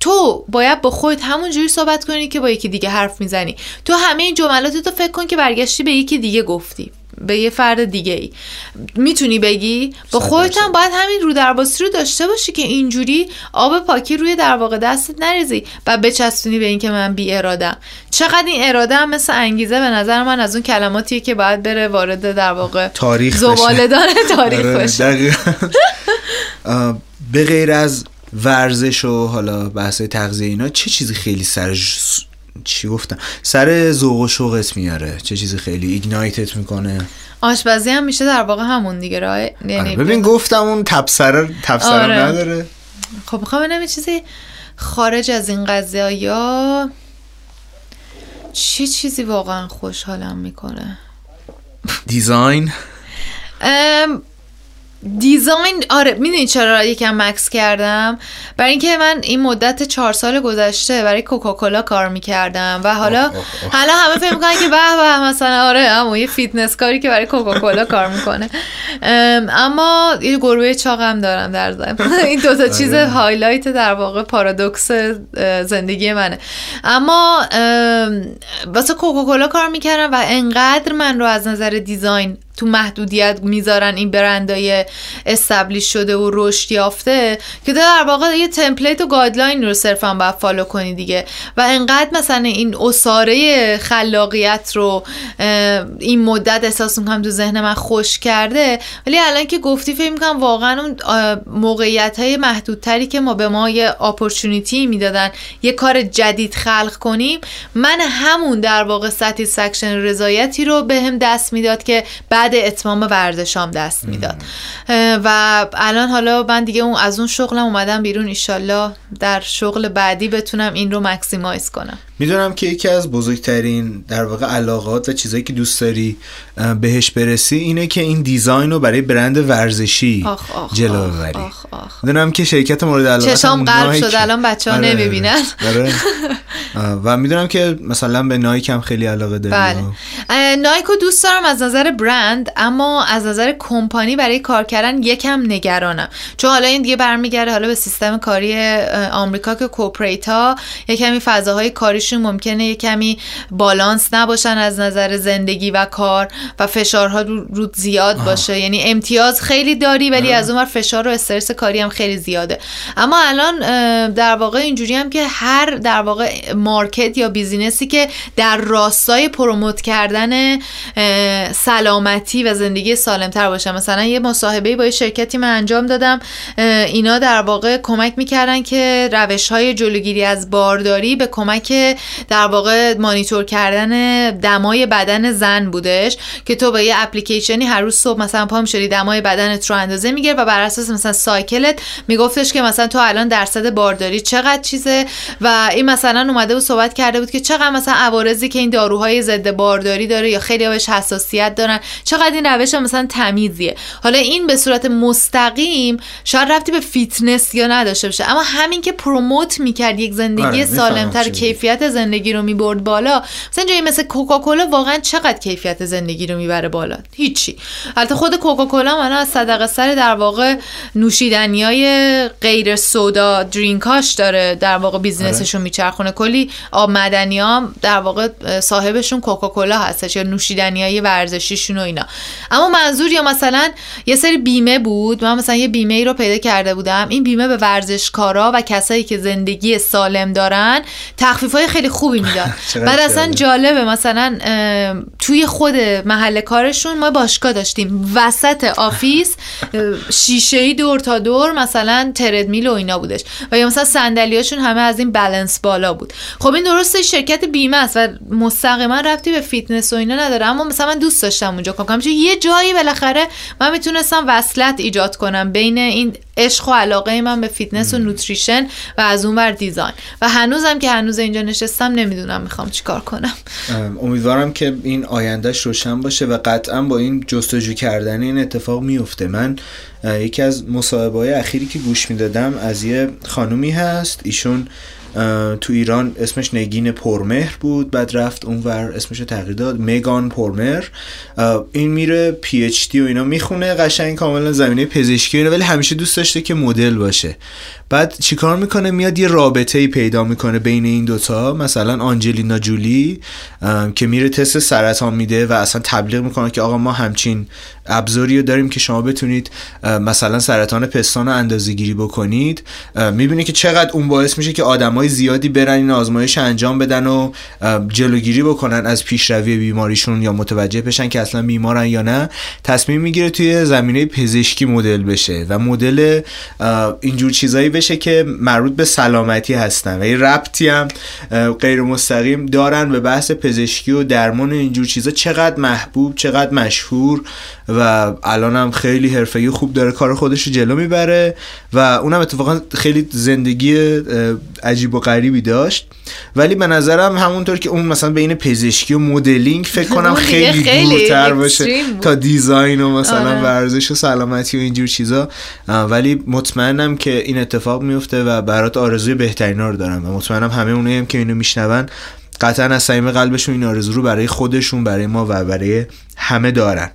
تو باید با خودت همونجوری صحبت کنی که با یکی دیگه حرف می‌زنی. تو همه این جملات تو فکر کن که برگشتی به یکی دیگه گفتی. به یه فرد دیگه ای. می‌تونی بگی؟ با خودت هم باید همین رو درباسی رو داشته باشی که اینجوری آب پاکی روی در واقع دستت نریزی و بچسبونی به اینکه من بی ارادم. چقدر این اراده هم مثل انگیزه به نظر من از اون کلماتیه که باید بره وارد در واقع تاریخ زبالدان *laughs* تاریخ آره، بشه. به غیر از ورزش و حالا بحث تغذیه اینا چه چیزی خیلی سر چی گفتم؟ سر ذوق و شوقت میاره. چه چیزی خیلی ایگنایتت می‌کنه. آشپزی هم میشه در واقع همون دیگه راه؟ یعنی آره، ببین گفتم اون تبصره تبصره آره. نداره. خب می‌خوام ببینم چیزی خارج از این قضیه یا چه چیزی واقعا خوشحالم می‌کنه؟ دیزاین. design آره می‌دونی چرا یکم مکث کردم؟ برای اینکه من این مدت چهار سال گذشته برای کوکاکولا کار می‌کردم و حالا حالا همه فکر می‌کنن که به به مثلا آره اما یه فیتنس کاری که برای کوکاکولا کار می‌کنه. اما یه گروه چاقم دارم در ضمن. *laughs* این دوتا آره. چیز highlight در واقع paradox زندگی منه. اما واسه کوکاکولا کار می‌کردم و انقدر من رو از نظر design تو محدودیت می‌ذارن این برندای establish شده و رشد یافته که در واقع یه template و guideline رو صرفا باید follow کنی دیگه. و انقدر مثلا این عصاره خلاقیت رو این مدت احساس می‌کنم تو ذهن من خشک کرده. ولی الان که گفتی فکر می‌کنم واقعا اون موقعیت های محدودتری که ما به ما یه opportunity می‌دادن یه کار جدید خلق کنیم من همون در واقع سکشن رضایتی رو به دست می‌داد که بعد بعد اتمام ورزشام دست می‌داد. و الان حالا من دیگه اون از اون شغلم اومدم بیرون. ایشالله در شغل بعدی بتونم این رو مکسیمایز کنم. می‌دونم که یکی از بزرگترین در واقع علاقات و چیزایی که دوست داری بهش برسی اینه که این دیزاین رو برای برند ورزشی جلو ببری. می‌دونم که شرکت مورد علاقه چشام قلب شد الان بچه ها آره. نمی‌بینن. آره. *laughs* و می‌دونم که مثلا به نایک هم خیلی علاقه داری. بله. نایک رو دوست دارم از نظر برند. اما از نظر کمپانی برای کار کردن یکم نگرانم. چون حالا این دیگه برمیگرده حالا به سیستم کاری آمریکا که corporate ها یه کمی فضاهای کاریشون ممکنه یه کمی بالانس نباشن از نظر زندگی و کار و فشارها رو زیاد باشه. یعنی امتیاز خیلی داری ولی از اون فشار و استرس کاری هم خیلی زیاده. اما الان در واقع اینجوری هم که هر در واقع market یا business ی که در راستای پروموت کردن سلامتی و زندگی سالمتر باشه مثلا یه مصاحبه با یه شرکتی من انجام دادم. اینا در واقع کمک می‌کردن که روش های جلوگیری از بارداری به کمک در واقع مانیتور کردن دمای بدن زن بودش که تو با یه اپلیکیشنی هر روز صبح مثلا پام شدی دمای بدنت رو اندازه می‌گیره و بر اساس مثلا سایکلت میگفتش که مثلا تو الان درصد بارداری چقدر چیزه و این مثلا اومده و صحبت کرده بود که چقدر مثلا عوارضی که این داروهای ضد بارداری داره یا خیلی بهش حساسیت دارن چقدر این روش مثلا تمیزیه. حالا این به صورت مستقیم شاید ربطی به فیتنس یا نداشته باشه. اما همین که promote می‌کرد یک زندگی آره، سالمتر کیفیت زندگی رو می‌برد بالا مثلا جایی مثل کوکاکولا واقعا چقدر کیفیت زندگی رو می‌بره بالا؟ هیچی. البته خود کوکاکولا من از صدقه سر در واقع نوشیدنی های غیر سودا درینکاش داره. در واقع بیزینسشون آره. میچرخونه. کلی آب مدنی هم در واقع صاحبشون کوکاکولا هستش یا نوشیدنی های ورزشیشون و اینا. اما منظور یا مثلا یه سری بیمه بود من مثلا یه بیمه ای رو پیدا کرده بودم. این بیمه به ورزشکارا و کسایی که زندگی سالم دارن تخفیف های خیلی خوبی *laughs* می‌داد. بعد اصلا جالبه مثلا توی خود محل کارشون ما باشگاه داشتیم. وسط office *laughs* شیشه ای دور تا دور مثلا تردمیل و اینا بودش. و یا مثلا صندلیاشون همه از این balance ball ها بود. خب این درسته شرکت بیمه است و مستقیما رفتی به فیتنس و اینا نداره. اما مثلا من دوست داشتم اونجا کار کنم یه جایی بالاخره من می‌تونستم وصلت ایجاد کنم بین این عشق و علاقه من به فیتنس و nutrition و از اون ور design. و هنوزم که هنوز اینجا نشستم نمی‌دونم می‌خوام چیکار کنم. امیدوارم که این آیندهش روشن باشه و قطعا با این جستجو کردن این اتفاق میفته من یکی از مصاحبه های اخیری که گوش می‌دادم از یه خانومی هست. ایشون تو ایران اسمش نگین پرمهر بود بعد رفت اونور اسمش تغییر داد مگان پرمهر. این میره پی اچ دی و اینا می‌خونه قشنگ کاملا زمینه پزشکی اینا ولی همیشه دوست داشته که مدل باشه. بعد چیکار می‌کنه؟ میاد یه رابطه ای پیدا می‌کنه بین این دوتا مثلا آنجلینا جولی که میره تست سرطان میده و اصلا تبلیغ می‌کنه که آقا ما همچین ابزاری رو داریم که شما بتونید مثلا سرطان پستان رو اندازه گیری بکنید می‌بینی که چقدر اون باعث میشه که آدمای زیادی برن این آزمایش انجام بدن و جلوگیری بکنن از پیشروی بیماریشون یا متوجه بشن که اصلا بیمارن یا نه. تصمیم می‌گیره توی زمینه پزشکی مدل بشه و مدل اینجور چیزایی بشه که مربوط به سلامتی هستن و این ربطی هم غیر مستقیم دارن به بحث پزشکی و درمان اینجور چیزا. چقدر محبوب چقدر مشهور و الان هم خیلی حرفه‌ای خوب داره کار خودش رو جلو می‌بره و اونم اتفاقا خیلی زندگی عجیب و غریبی داشت. ولی به نظرم همونطور که اون مثلا بین پزشکی و مدلینگ فکر *laughs* کنم خیلی, خیلی دورتر باشه تا دیزاین و مثلا آره. ورزش و سلامتی و اینجور چیزا. ولی مطمئنم که این اتفاق میفته و برات آرزوی بهترین رو دارم و مطمئنم همه اونایی هم که اینو میشنون قطعا از صمیم قلبشون این آرزو رو برای خودشون برای ما و برای همه دارن.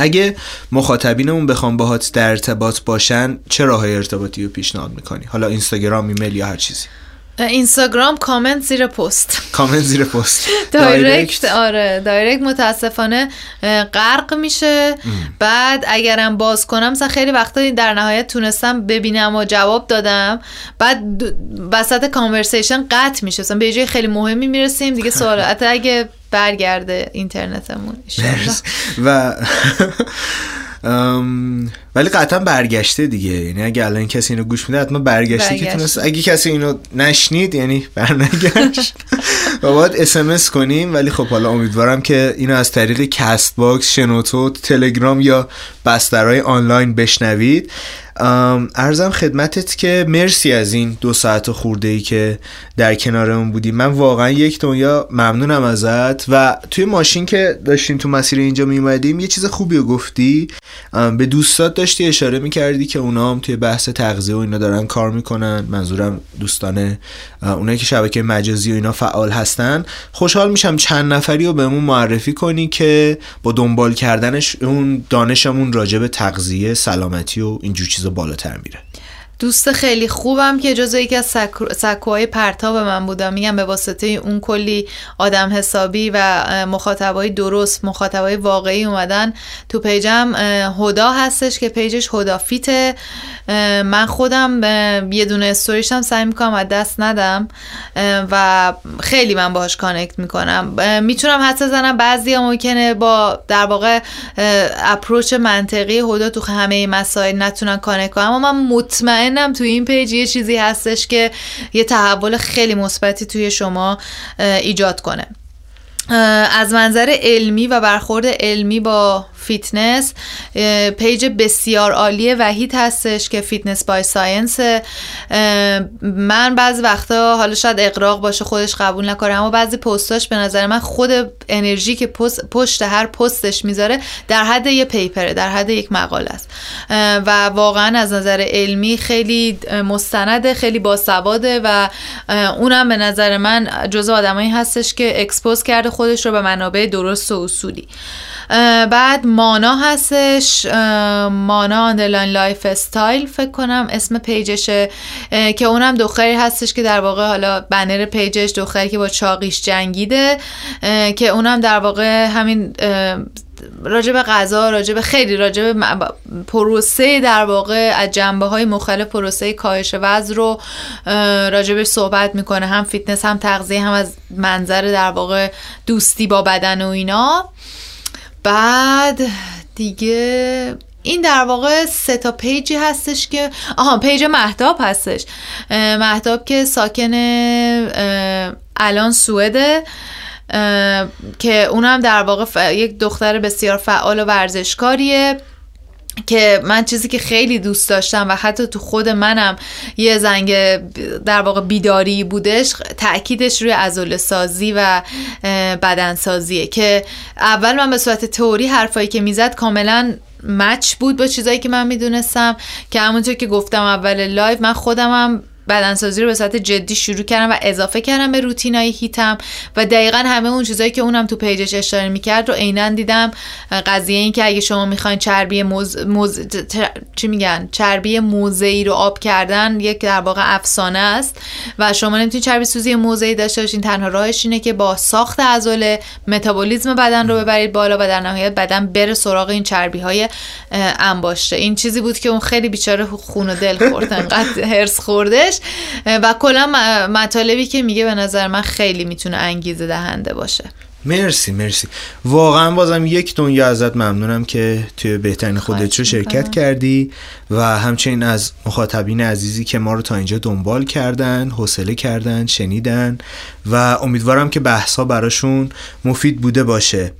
اگه مخاطبینمون بخوام باهات در ارتباط باشن چه راه ارتباطی رو پیشنهاد می‌کنی؟ حالا اینستاگرام ایمیل یا هر چیزی. اینستاگرام کامنت زیر پست. کامنت زیر پست. *laughs* دایرکت آره دایرکت متاسفانه غرق میشه. بعد اگرم باز کنم مثلا خیلی وقتا در نهایت تونستم ببینم و جواب دادم. بعد وسط conversation قطع میشه. مثلا به جای خیلی مهمی می‌رسیم دیگه سوال *laughs* اگه برگرده اینترنتمون و *laughs* ولی قطعا برگشته دیگه. یعنی اگه الان کسی اینو گوش میده حتما برگشته که تونست اگه کسی اینو نشنید یعنی برنگشت. *laughs* و باید اسمس کنیم ولی خب حالا امیدوارم که اینو از طریق کست باکس شنوتو تلگرام یا بسترهای آنلاین بشنوید. ارزم خدمتت که مرسی از این دو ساعت خورده ای که در کنارمون بودی من واقعا یک دنیا ممنونم ازت و توی ماشین که داشتیم تو مسیر اینجا میومدیم یه چیز خوبی رو گفتی. به دوستات داشتی اشاره می‌کردی که اونا هم توی بحث تغذیه و اینا دارن کار می‌کنن. منظورم دوستان اونایی که شبکه مجازی و اینا فعال هستن. خوشحال میشم چند نفری رو بهمون معرفی کنی که با دنبال کردنش اون دانشمون راجع به تغذیه سلامتی و اینجور چیزا بالاتر میره. دوست خیلی خوبم که جزو یکی از سکوهای پرتاب من بودم میگم به واسطه اون کلی آدم حسابی و مخاطبای درست مخاطبای واقعی اومدن تو page م. هدا هستش که page ش هدا فیته. من خودم یه دونه استوریشم سعی می‌کنم از دست ندم و خیلی من باهاش connect می‌کنم. می‌تونم حتی زنم بعضی ممکنه با در واقع approach منطقی هدا تو همه مسائل نتونن connect کنم اما من مطمئنم تو این page یه چیزی هستش که یه تحول خیلی مثبتی توی شما ایجاد کنه. از منظر علمی و برخورد علمی با fitness page بسیار عالی وحید هستش که Fitness by Science. من بعضی وقتا حالا شاید اغراق باشه خودش قبول نکنه اما بعضی پستاش به نظر من خود انرژی که پشت هر پستش می‌ذاره در حد یه paper ه در حد یک مقاله است. و واقعا از نظر علمی خیلی مستنده خیلی باسواده و اونم به نظر من جزو آدمایی هستش که expose کرده خودش رو به منابع درست و اصولی. بعد مانا هستش مانا underline lifestyle فکر کنم اسم page شه که اونم دختری هستش که در واقع حالا banner page ش دختری که با چاقیش جنگیده که اونم در واقع همین راجب غذا راجب خیلی راجب پروسه در واقع از جنبه های مختلف پروسه کاهش وزن رو راجبش صحبت می‌کنه هم فیتنس هم تغذیه هم از منظر در واقع دوستی با بدن و اینا. بعد دیگه این در واقع سه تا page ی هستش که آها page مهتاب هستش. مهتاب که ساکن الان سوئده. که اونم در واقع یک دختر بسیار فعال و ورزشکاریه. که من چیزی که خیلی دوست داشتم و حتی تو خود منم یه زنگ در واقع بیداری بودش تاکیدش روی عضله سازی و بدن سازیه که اول من به صورت تئوری حرفایی که می‌زد کاملا match بود با چیزایی که من می‌دونستم. که همونطور که گفتم اول live من خودمم بدنسازی رو به صورت جدی شروع کردم و اضافه کردم به روتینای هیتم و دقیقا همه اون چیزایی که اونم تو پیجش اشاره می‌کرد رو عینا دیدم. قضیه این که اگه شما می‌خواین چربی موز... موز... چی میگن؟ چربی موزعی رو آب کردن یک در واقع افسانه است و شما نمی‌تونید چربی سوزی موزعی داشته باشین. تنها راهش اینه که با ساخت عضله متابولیسم بدن رو ببرید بالا و در نهایت بدن بره سراغ این چربی های انباشته. این چیزی بود که اون خیلی بیچاره خون و دل خورد. انقدر هرس خوردش و کلا مطالبی که میگه به نظر من خیلی می‌تونه انگیزه دهنده باشه. مرسی مرسی. واقعا بازم یک دنیا ازت ممنونم که توی بهترین خودت رو شرکت کردی و همچنین از مخاطبین عزیزی که ما رو تا اینجا دنبال کردن حوصله کردن شنیدن و امیدوارم که بحثا براشون مفید بوده باشه.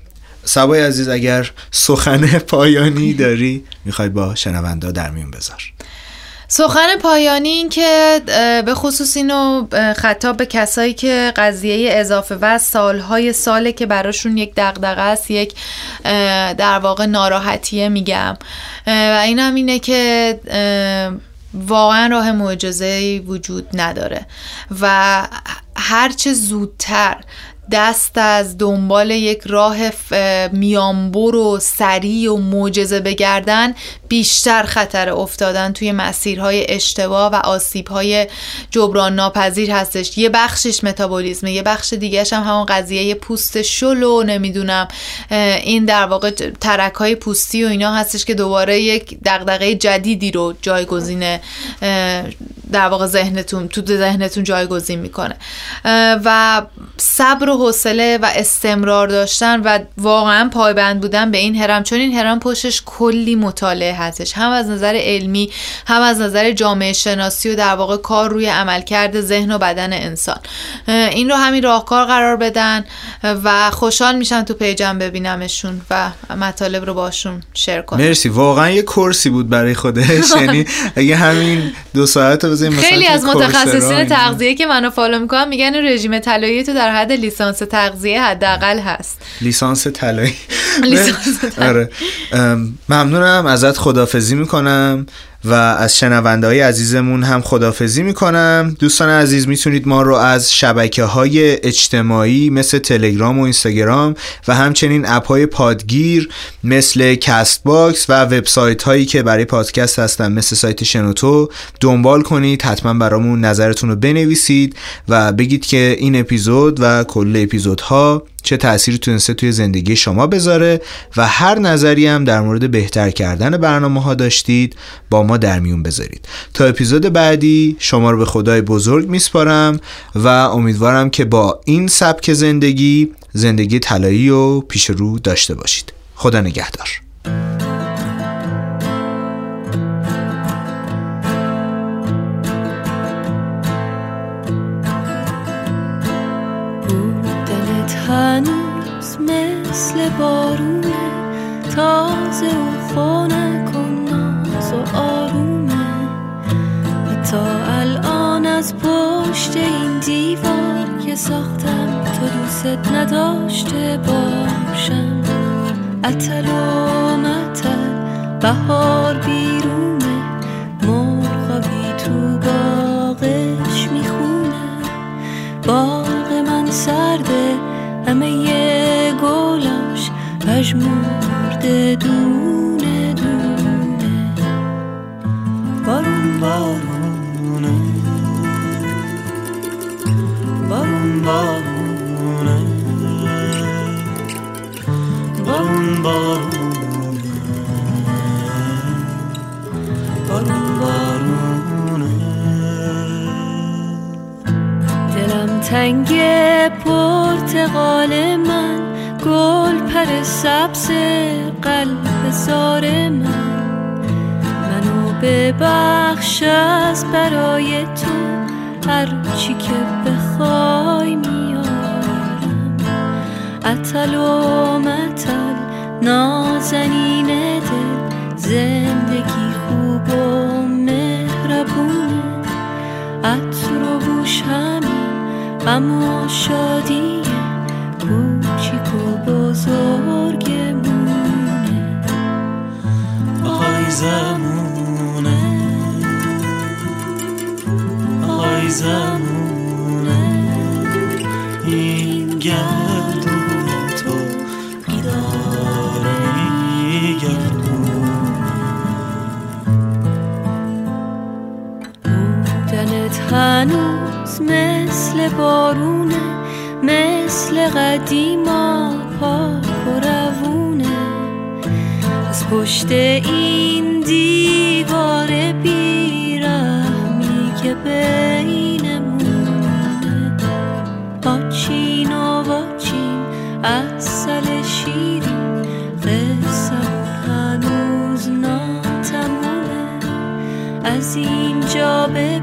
سبای عزیز اگر سخن پایانی داری می‌خوای با شنوندا در میون بذار. سخن پایانی این که به خصوص اینو خطاب به کسایی که قضیه اضافه و سالهای ساله که براشون یک دغدغه است یک در واقع ناراحتیه میگم. و این هم اینه که واقعا راه معجزه وجود نداره. و هرچه زودتر دست از دنبال یک راه میانبر و سریع و معجزه بگردن بیشتر خطر افتادن توی مسیرهای اشتباه و آسیبهای جبران ناپذیر هستش. یه بخشش متابولیزمه یه بخش دیگهش هم همون قضیه پوست شلو نمی‌دونم این در واقع ترک های پوستی و اینا هستش که دوباره یک دغدغه جدیدی رو جایگزین در واقع ذهنتون تو ذهنتون جایگزین می‌کنه. و صبر و حوصله و استمرار داشتن و واقعا پایبند بودن به این هرم چون این هرم پشتش کلی مطالعه هستش. هم از نظر علمی هم از نظر جامعه شناسی و در واقع کار روی عملکرد ذهن و بدن انسان. این رو همین راهکار قرار بدن و خوشحال میشن تو پیجم ببینمشون و مطالب رو باشون شیر کنم مرسی. واقعا یه کورسی بود برای خودش. *laughs* یعنی اگه همین دو ساعت رو خیلی از متخصصین تغذیه که منو فالو می‌کنم میگن رژیم طلایی تو در حد لیسانس تغذیه حداقل هست. لیسانس طلایی. *laughs* *laughs* آره. ممنونم. ازت خدافزی می‌کنم. و از شنونده های عزیزمون هم خدافزی می‌کنم. دوستان عزیز می‌تونید ما رو از شبکه های اجتماعی مثل تلگرام و اینستاگرام و همچنین app های پادگیر مثل کست باکس و وبسایت هایی که برای پادکست هستن مثل سایت شنوتو دنبال کنید. حتما برامون نظرتون رو بنویسید و بگید که این اپیزود و کل اپیزودها چه تأثیری تونسته توی زندگی شما بذاره و هر نظری هم در مورد بهتر کردن برنامه ها داشتید با ما در میون بذارید. تا اپیزود بعدی شما رو به خدای بزرگ میسپارم و امیدوارم که با این سبک زندگی زندگی طلایی و پیش رو داشته باشید. خدا نگهدار. هنوز مثل بارونه تازه و خونه کن ناز و آرومه حتی الان از پشت این دیوار که ساختم تو دوست نداشته باشم. اتل و متل بهار بیرونه همه گلاش پژمرده دونه دونه. بارون بارونه. بارون بارونه. بارون بارونه. تنگه پرتقال من گل پر سبز قلب زار من. منو ببخش از برای تو هر چی که بخوای میارم. اتل و متل نازنین دل زندگی خوب و مهربونه. عطر و بوش غم و شادی کوچیک و بزرگمونه آی زمونه. آی زمونه. این گردون تو بیداره بودنت هنوز مثل بارونه مثل قدیما پاک و روونه. از پشت این دیوار بیرحمی که بینمونه. آچین و واچین اصل شیرین قصه هنوز ناتمومه. از اینجا به